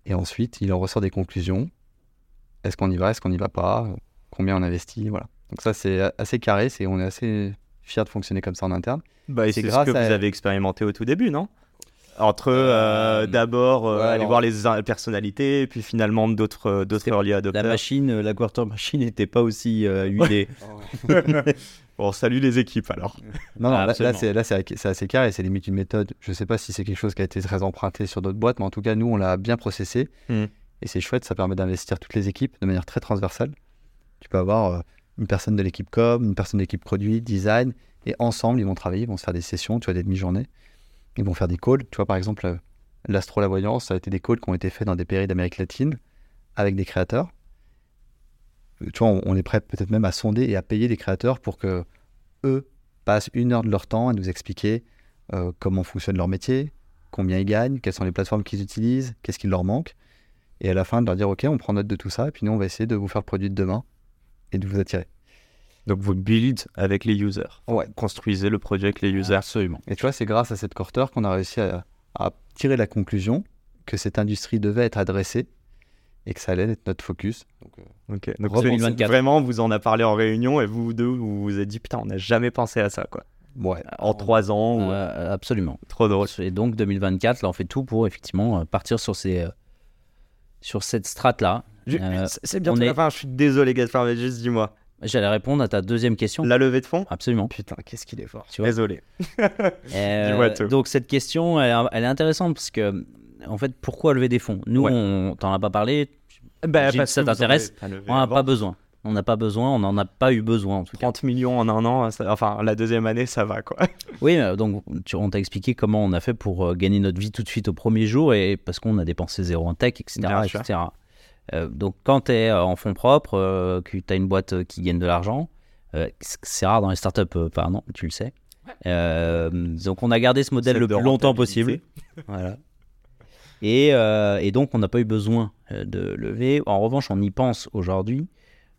Et ensuite, il en ressort des conclusions. Est-ce qu'on y va, est-ce qu'on n'y va pas? Combien on investit? Voilà. Donc ça, c'est assez carré. C'est, on est assez fiers de fonctionner comme ça en interne. Bah, et C'est c'est ce grâce que à- vous avez expérimenté au tout début, non? Entre euh, Euh, d'abord euh, ouais, aller alors- voir les personnalités, puis finalement d'autres d'autres early La machine, la quarter machine n'était pas aussi euh, huilée. bon, salut les équipes alors. Non, non, là, c'est, là, c'est, c'est assez carré, c'est limite une méthode. Je sais pas si c'est quelque chose qui a été très emprunté sur d'autres boîtes, mais en tout cas, nous, on l'a bien processé. Hmm. Et c'est chouette, ça permet d'investir toutes les équipes de manière très transversale. Tu peux avoir euh, une personne de l'équipe com, une personne de l'équipe produit, design, et ensemble, ils vont travailler, ils vont se faire des sessions, tu vois, des demi-journées. Ils vont faire des calls. Tu vois, par exemple, euh, l'astro, la voyance, ça a été des calls qui ont été faits dans des pays d'Amérique latine avec des créateurs. Euh, Tu vois, on, est prêt peut-être même à sonder et à payer des créateurs pour que eux passent une heure de leur temps à nous expliquer euh, comment fonctionne leur métier, combien ils gagnent, quelles sont les plateformes qu'ils utilisent, qu'est-ce qu'il leur manque. Et à la fin, de leur dire, OK, on prend note de tout ça, et puis nous, on va essayer de vous faire le produit de demain et de vous attirer. Donc vous build avec les users. Ouais. Construisez le projet avec les users. Absolument. Et tu vois, c'est grâce à cette quarter qu'on a réussi à, à tirer la conclusion que cette industrie devait être adressée et que ça allait être notre focus. Donc, euh, Ok. Donc Gros c'est- 2024. vraiment, vous en a parlé en réunion et vous deux, vous vous êtes dit putain, on n'a jamais pensé à ça quoi. ouais. En trois ans, ou- Euh, absolument. trop drôle. Et donc 2024, là, on fait tout pour effectivement euh, partir sur ces euh, sur cette strate là. Je- Euh, c'est- on est- la fin. Je suis désolé, Gaspard, mais juste dis-moi. J'allais répondre à ta deuxième question. La levée de fonds? Absolument. Putain, qu'est-ce qu'il est fort. Tu vois. Désolé. Euh, Dis-moi tout. donc cette question, elle, est- elle est intéressante parce que en fait, pourquoi lever des fonds? Nous, Ouais. on t'en a pas parlé. Bah, Gilles, parce ça t'intéresse On n'a pas besoin. On n'a pas besoin, on n'en a pas eu besoin en tout cas. 30 millions en un an, ça- enfin la deuxième année, ça va quoi. Oui, euh, donc tu- on t'a expliqué comment on a fait pour euh, gagner notre vie tout de suite au premier jour et parce qu'on a dépensé zéro en tech, etc. Bien sûr. etc. Euh, donc quand tu es en fonds propres, euh, que tu as une boîte euh, qui gagne de l'argent, euh, c'est rare dans les startups, euh, pardon, tu le sais. Euh, donc on a gardé ce modèle le plus longtemps possible. Voilà. Et, euh, et donc on n'a pas eu besoin euh, de lever. En revanche, on y pense aujourd'hui.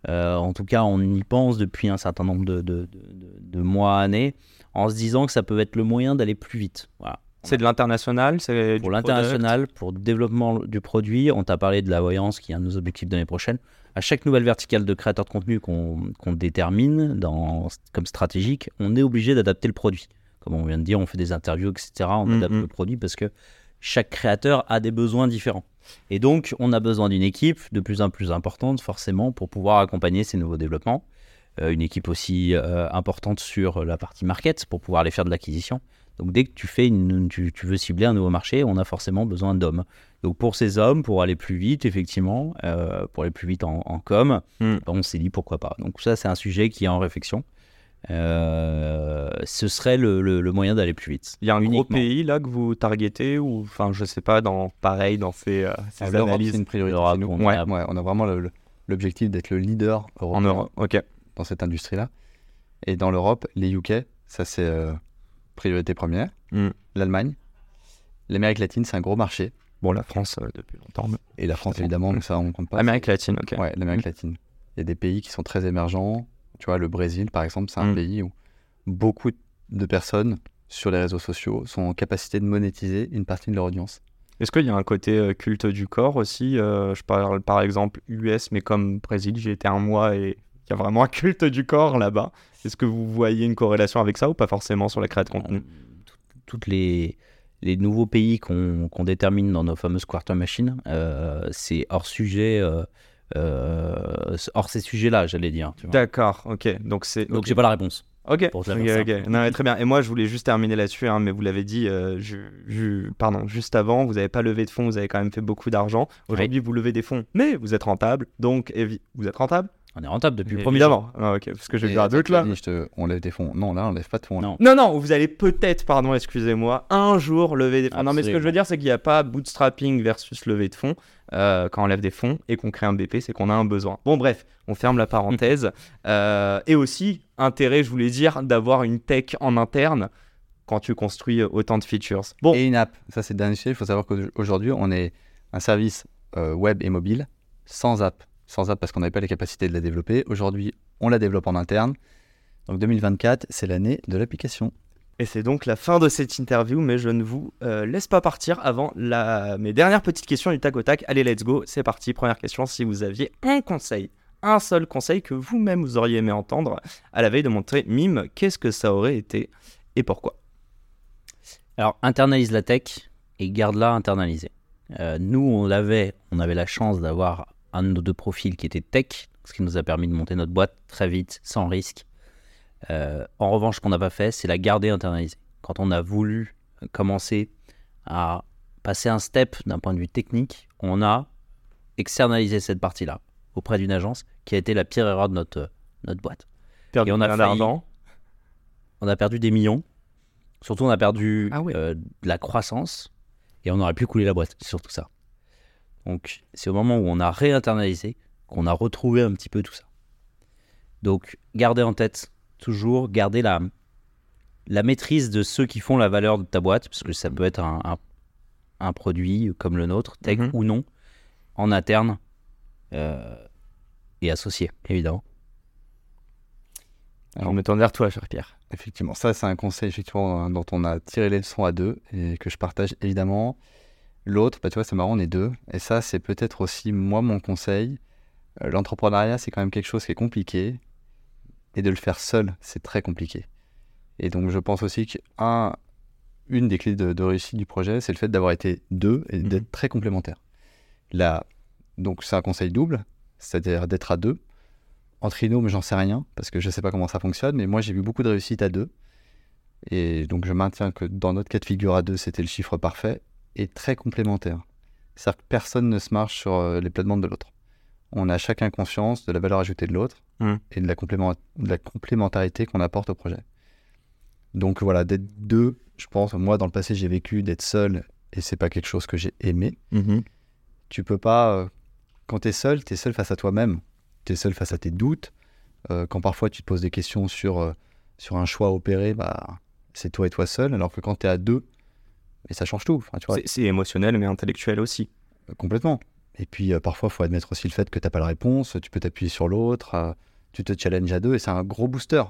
Euh, en tout cas, on y pense depuis un certain nombre de, de- de- de- de mois, années, en se disant que ça peut être le moyen d'aller plus vite. Voilà. C'est de l'international, c'est Pour l'international, pour le développement du produit, on t'a parlé de la voyance qui est un de nos objectifs de l'année prochaine. À chaque nouvelle verticale de créateur de contenu qu'on détermine dans, comme stratégique, on est obligé d'adapter le produit. Comme on vient de dire, on fait des interviews, etc. On Mhm. adapte le produit parce que chaque créateur a des besoins différents. Et donc, on a besoin d'une équipe de plus en plus importante, forcément, pour pouvoir accompagner ces nouveaux développements. Euh, une équipe aussi euh, importante sur la partie market pour pouvoir aller faire de l'acquisition. Donc, dès que tu, fais une, tu, tu veux cibler un nouveau marché, on a forcément besoin d'hommes. Donc, pour ces hommes, pour aller plus vite, effectivement, euh, pour aller plus vite en, en com, Mm. ben, on s'est dit pourquoi pas. Donc, ça, c'est un sujet qui est en réflexion. Euh, ce serait le, le- le moyen d'aller plus vite. Il y a un gros pays là que vous targetez ou enfin je sais pas dans pareil dans ces, euh, ces Ah, L'Europe, analyses? c'est une priorité nous. on Ouais. a- Ouais, on a vraiment l'objectif d'être le leader en Europe. Ok. Dans cette industrie-là. Et dans l'Europe, les UK, ça c'est euh, priorité première. Mm. L'Allemagne, l'Amérique latine, c'est un gros marché. Bon la France euh, depuis longtemps. mais- Et la France, évidemment, Mm. mais ça on compte pas. Amérique latine. Ok. Ouais, l'Amérique latine. Il y a des pays qui sont très émergents. Tu vois, le Brésil, par exemple, c'est un Mm. pays où beaucoup de personnes sur les réseaux sociaux sont en capacité de monétiser une partie de leur audience. Est-ce qu'il y a un côté euh, culte du corps aussi? Euh, Je parle par exemple US, mais comme Brésil, j'ai été un mois et il y a vraiment un culte du corps là-bas. Est-ce que vous voyez une corrélation avec ça ou pas forcément sur la création de contenu? tout- toutes les, les nouveaux pays qu'on détermine dans nos fameuses quarter machines, euh, c'est hors sujet, euh, euh, hors ces sujets-là, j'allais dire. D'accord, ok. Donc c'est. Donc j'ai pas la réponse. Ok, pour te ok, la faire ok. simple. Non, mais très bien. Et moi, je voulais juste terminer là-dessus, hein, mais vous l'avez dit, euh, je, je- pardon, juste avant, vous n'avez pas levé de fonds, vous avez quand même fait beaucoup d'argent. Aujourd'hui, vous levez des fonds, mais vous êtes rentable, donc vous êtes rentable? On est rentable depuis le premier jour. Évidemment. Ah, ok, parce que j'ai vu un doute là. dit, je te- On lève des fonds. Non, là, on lève pas de fonds. Non. Non, non, vous allez peut-être, pardon, excusez-moi, un jour lever des fonds. Non, mais ce que je veux dire, c'est qu'il n'y a pas bootstrapping versus lever de fonds. Euh, quand on lève des fonds et qu'on crée un BP, c'est qu'on a un besoin. Bon, bref, on ferme la parenthèse. Euh, et aussi, intérêt, je voulais dire, d'avoir une tech en interne quand tu construis autant de features. Bon, Et une app. Ça, c'est le dernier sujet. Il faut savoir qu'aujourd'hui, on est un service euh, web et mobile sans app. Sans app parce qu'on n'avait pas les capacités de la développer. Aujourd'hui, on la développe en interne. Donc 2024, c'est l'année de l'application. Et c'est donc la fin de cette interview, mais je ne vous euh, laisse pas partir avant la... mes dernières petites questions du tac au tac. Allez, let's go, c'est parti. Première question, si vous aviez un conseil, un seul conseil que vous-même vous auriez aimé entendre à la veille de montrer Mime, qu'est-ce que ça aurait été et pourquoi? Alors, internalise la tech et garde-la internalisée. Euh, nous, on l'avait, on avait la chance d'avoir un de nos deux profils qui était tech, ce qui nous a permis de monter notre boîte très vite, sans risque. Euh, en revanche, ce qu'on n'a pas fait, c'est la garder internalisée. Quand on a voulu commencer à passer un step d'un point de vue technique, on a externalisé cette partie-là auprès d'une agence qui a été la pire erreur de notre, notre boîte. Perdu Et on a failli-. On a perdu des millions. Surtout, on a perdu Ah ouais. euh, de la croissance et on aurait pu couler la boîte, surtout ça. Donc, c'est au moment où on a réinternalisé qu'on a retrouvé un petit peu tout ça. Donc, gardez en tête toujours, gardez la, la maîtrise de ceux qui font la valeur de ta boîte, parce que ça peut être un, un- un produit comme le nôtre, tech Mhm. ou non, en interne euh, et associé, évidemment. Alors, je me tourne vers toi, cher Pierre. Effectivement, ça c'est un conseil effectivement dont on a tiré les leçons à deux et que je partage évidemment. L'autre, bah, tu vois, c'est marrant, on est deux. Et ça, c'est peut-être aussi moi mon conseil. Euh, L'entrepreneuriat, c'est quand même quelque chose qui est compliqué. Et de le faire seul, c'est très compliqué. Et donc, je pense aussi qu'un, une des clés de, de réussite du projet, c'est le fait d'avoir été deux et d'être très complémentaires. Là, donc, c'est un conseil double, c'est-à-dire d'être à deux. En trinôme, j'en sais rien, parce que je ne sais pas comment ça fonctionne, mais moi, j'ai vu beaucoup de réussite à deux. Et donc, je maintiens que dans notre cas de figure à deux, c'était le chiffre parfait et très complémentaire. C'est-à-dire que personne ne se marche sur euh, les plates-bandes de l'autre. on a chacun conscience de la valeur ajoutée de l'autre Mm. et de la, complément- de la complémentarité qu'on apporte au projet. Donc voilà, d'être deux, je pense, moi dans le passé j'ai vécu d'être seul et c'est pas quelque chose que j'ai aimé. Mhm. Tu peux pas, euh, quand tu es seul, tu es seul face à toi-même, tu es seul face à tes doutes. Euh, quand parfois tu te poses des questions sur, euh, sur un choix opéré, bah, c'est toi et toi seul, alors que quand tu es à deux, et ça change tout. Enfin, tu vois, C'est- émotionnel mais intellectuel aussi. euh, Complètement. Et puis euh, parfois, il faut admettre aussi le fait que tu n'as pas la réponse, tu peux t'appuyer sur l'autre, euh, tu te challenges à deux et c'est un gros booster.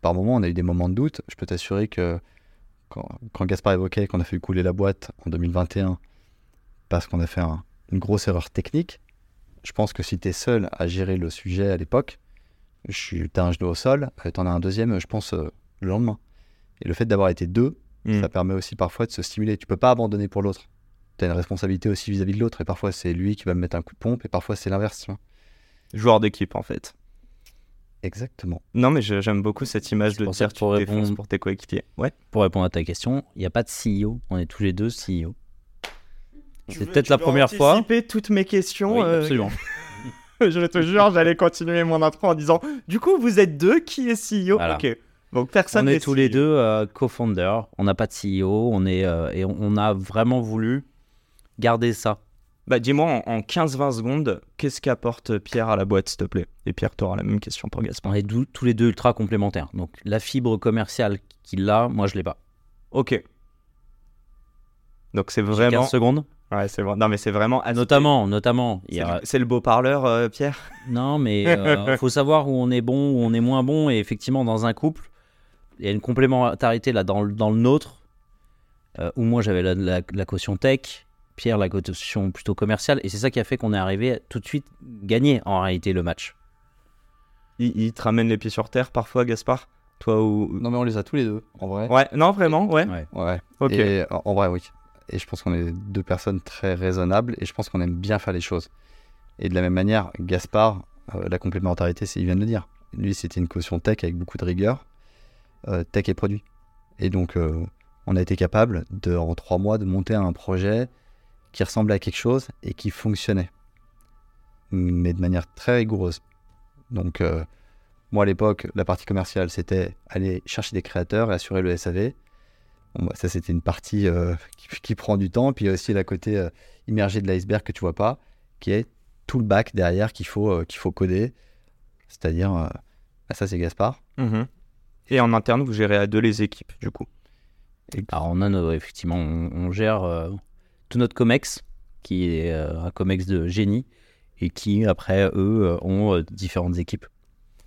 Par moments, on a eu des moments de doute. Je peux t'assurer que quand, quand Gaspard évoquait qu'on a fait couler la boîte en 2021 parce qu'on a fait un- une grosse erreur technique, je pense que si tu es seul à gérer le sujet à l'époque, tu as un genou au sol, tu en as un deuxième, je pense, euh, le lendemain. Et le fait d'avoir été deux, Mm. ça permet aussi parfois de se stimuler. Tu peux pas abandonner pour l'autre. Tu as une responsabilité aussi vis-à-vis de l'autre. Et parfois, c'est lui qui va me mettre un coup de pompe. Et parfois, c'est l'inverse. tu. Joueur d'équipe en fait. Exactement. Non mais j'aime beaucoup cette image de dire tu pour défonces répondre- pour tes coéquipiers. Ouais. Pour répondre à ta question, il n'y a pas de CEO. On est tous les deux CEO. Tu C'est peut-être tu la première fois. anticiper toutes mes questions. Oui, euh, absolument. je te jure, j'allais continuer mon intro en disant Du coup, vous êtes deux qui est CEO Voilà. Ok. Donc personne on est tous les deux euh, co-founders. On n'a pas de CEO. On est, euh, et on, on a vraiment voulu garder ça. Bah dis-moi en, en 15-20 secondes, qu'est-ce qu'apporte Pierre à la boîte, s'il te plaît? Et Pierre, tu auras la même question pour Gaspard. On est tous les deux ultra complémentaires. Donc la fibre commerciale qu'il a, moi je l'ai pas. Ok. Donc c'est vraiment. 15 secondes. Ouais, c'est vrai. Non, mais c'est vraiment. Notamment, notamment. C'est a- le- C'est le beau parleur, euh, Pierre? Non, mais il faut savoir où on est bon, où on est moins bon. Et effectivement, dans un couple, il y a une complémentarité là dans, le- dans le nôtre, euh, où moi j'avais la, la- la caution tech, Pierre la caution plutôt commerciale. Et c'est ça qui a fait qu'on est arrivé à tout de suite gagner en réalité le match. il, il te ramène les pieds sur terre parfois, Gaspard? Toi ou. Non, mais on les a tous les deux, en vrai. Ouais, non, vraiment, ouais. Ouais. Ouais. Ok. Et en, en vrai, oui. Et je pense qu'on est deux personnes très raisonnables. Et je pense qu'on aime bien faire les choses. Et de la même manière, Gaspard, euh, la complémentarité, c'est, il vient de le dire. Lui, c'était une caution tech avec beaucoup de rigueur. Euh, tech et produit. Et donc, euh, on a été capable, de, en trois mois, de monter un projet qui ressemblait à quelque chose et qui fonctionnait. Mais de manière très rigoureuse. Donc, euh, moi, à l'époque, la partie commerciale, c'était aller chercher des créateurs et assurer le SAV. Bah, ça, c'était une partie qui, prend du temps. Puis il y a aussi la côté euh, immergé de l'iceberg que tu vois pas, qui est tout le bac derrière qu'il faut, faut coder. C'est-à-dire, bah, ça, c'est Gaspard. Mhm. Et en interne, vous gérez à deux les équipes, du coup. Alors on a nos- effectivement, on, on gère euh, tout notre comex, qui est euh, un comex de génie, et qui après eux euh, ont euh, différentes équipes.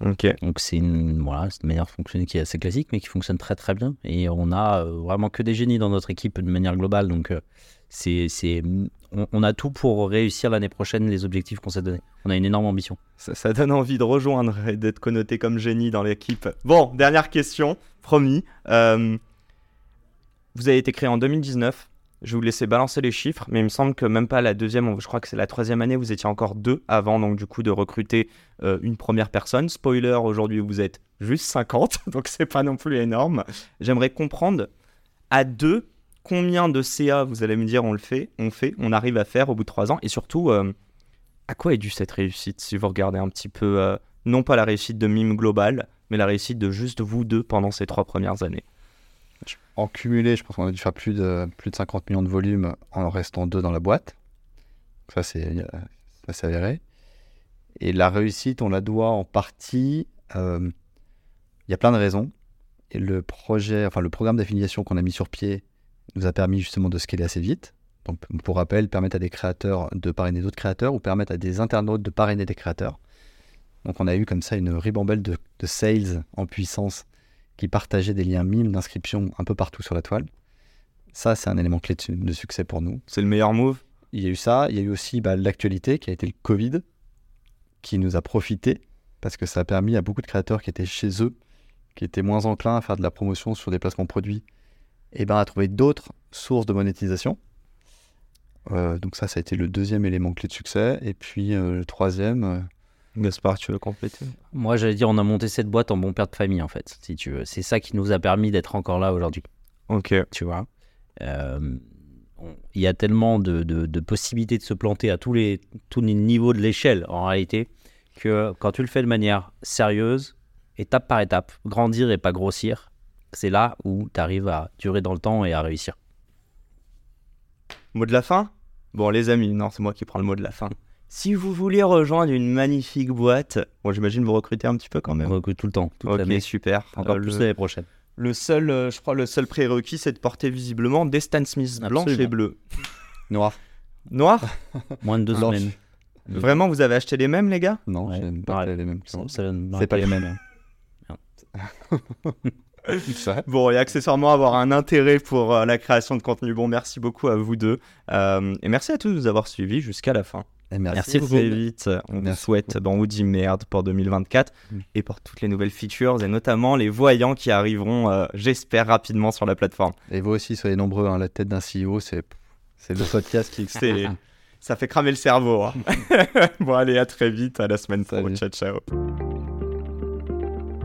Ok. Donc c'est une, voilà, une manière de fonctionner qui est assez classique, mais qui fonctionne très très bien. Et on a vraiment que des génies dans notre équipe de manière globale. Donc on, a tout pour réussir l'année prochaine les objectifs qu'on s'est donnés. On a une énorme ambition. Ça, ça donne envie de rejoindre et d'être connoté comme génie dans l'équipe. Bon, dernière question, promis. Euh, vous avez été créé en 2019. Je vais vous laisser balancer les chiffres, mais il me semble que même pas la deuxième, je crois que c'est la troisième année, vous étiez encore deux avant, donc du coup, de recruter euh, une première personne. Spoiler, aujourd'hui, vous êtes juste 50, donc c'est pas non plus énorme. J'aimerais comprendre, à deux, combien de CA, vous allez me dire, on le fait, on fait, on arrive à faire au bout de trois ans, et surtout, euh, à quoi est due cette réussite si vous regardez un petit peu, euh, non pas la réussite de Mime Global, mais la réussite de juste vous deux pendant ces trois premières années? En cumulé, je pense qu'on a dû faire plus de, plus de 50 millions de volumes en restant deux dans la boîte. Ça, c'est euh, avéré. Et la réussite, on la doit en partie. Il y a plein de raisons. Et le projet, enfin le programme d'affiliation qu'on a mis sur pied nous a permis justement de scaler assez vite. Donc, pour rappel, permettre à des créateurs de parrainer d'autres créateurs ou permettre à des internautes de parrainer des créateurs. Donc on a eu comme ça une ribambelle de, de sales en puissance qui partageaient des liens mimes d'inscription un peu partout sur la toile. Ça, c'est un élément clé de, de succès pour nous. C'est le meilleur move? Il y a eu ça, il y a eu aussi bah, l'actualité qui a été le Covid, qui nous a profité parce que ça a permis à beaucoup de créateurs qui étaient chez eux, qui étaient moins enclins à faire de la promotion sur des placements produits, et ben à trouver d'autres sources de monétisation. Euh, donc ça, ça a été le deuxième élément clé de succès. Et puis euh, le troisième, euh, Gaspard, tu veux compléter? Moi, j'allais dire, on a monté cette boîte en bon père de famille, en fait, si tu veux. C'est ça qui nous a permis d'être encore là aujourd'hui, Ok. tu vois? Euh, il y a tellement de, de- de possibilités de se planter à tous les, tous les niveaux de l'échelle en réalité que quand tu le fais de manière sérieuse, étape par étape, grandir et pas grossir, c'est là où tu arrives à durer dans le temps et à réussir. Mot de la fin? Bon, les amis, non, c'est moi qui prends le mot de la fin. Si vous voulez rejoindre une magnifique boîte, bon, j'imagine vous recrutez un petit peu quand On même. recrute tout le temps, toute Ok, l'année, super. encore Euh, plus le, l'année prochaine. le seul, euh, je crois, le seul prérequis, c'est de porter visiblement des Stan Smith blanches et bleues. Noir. Noir? Moins de deux Blanche. semaines. Vraiment, vous avez acheté les mêmes, les gars? Non, Ouais. j'aime pas Ouais. les mêmes. Ça- ça n'aurait C'est pas les mêmes. Vrai Bon, et accessoirement avoir un intérêt pour euh, la création de contenu. Bon, merci beaucoup à vous deux. Euh, et merci à tous de nous avoir suivis jusqu'à la fin. Eh, Merci. Merci beaucoup. Très vite. On vous souhaite, bon, on vous dit merde pour 2024 Mm. et pour toutes les nouvelles features et notamment les voyants qui arriveront, euh, j'espère, rapidement sur la plateforme. Et vous aussi, soyez nombreux. hein, La tête d'un CEO, c'est c'est le podcast qui. Ça fait cramer le cerveau. hein. bon, allez, à très vite. À la semaine pro. Salut. Ciao, ciao.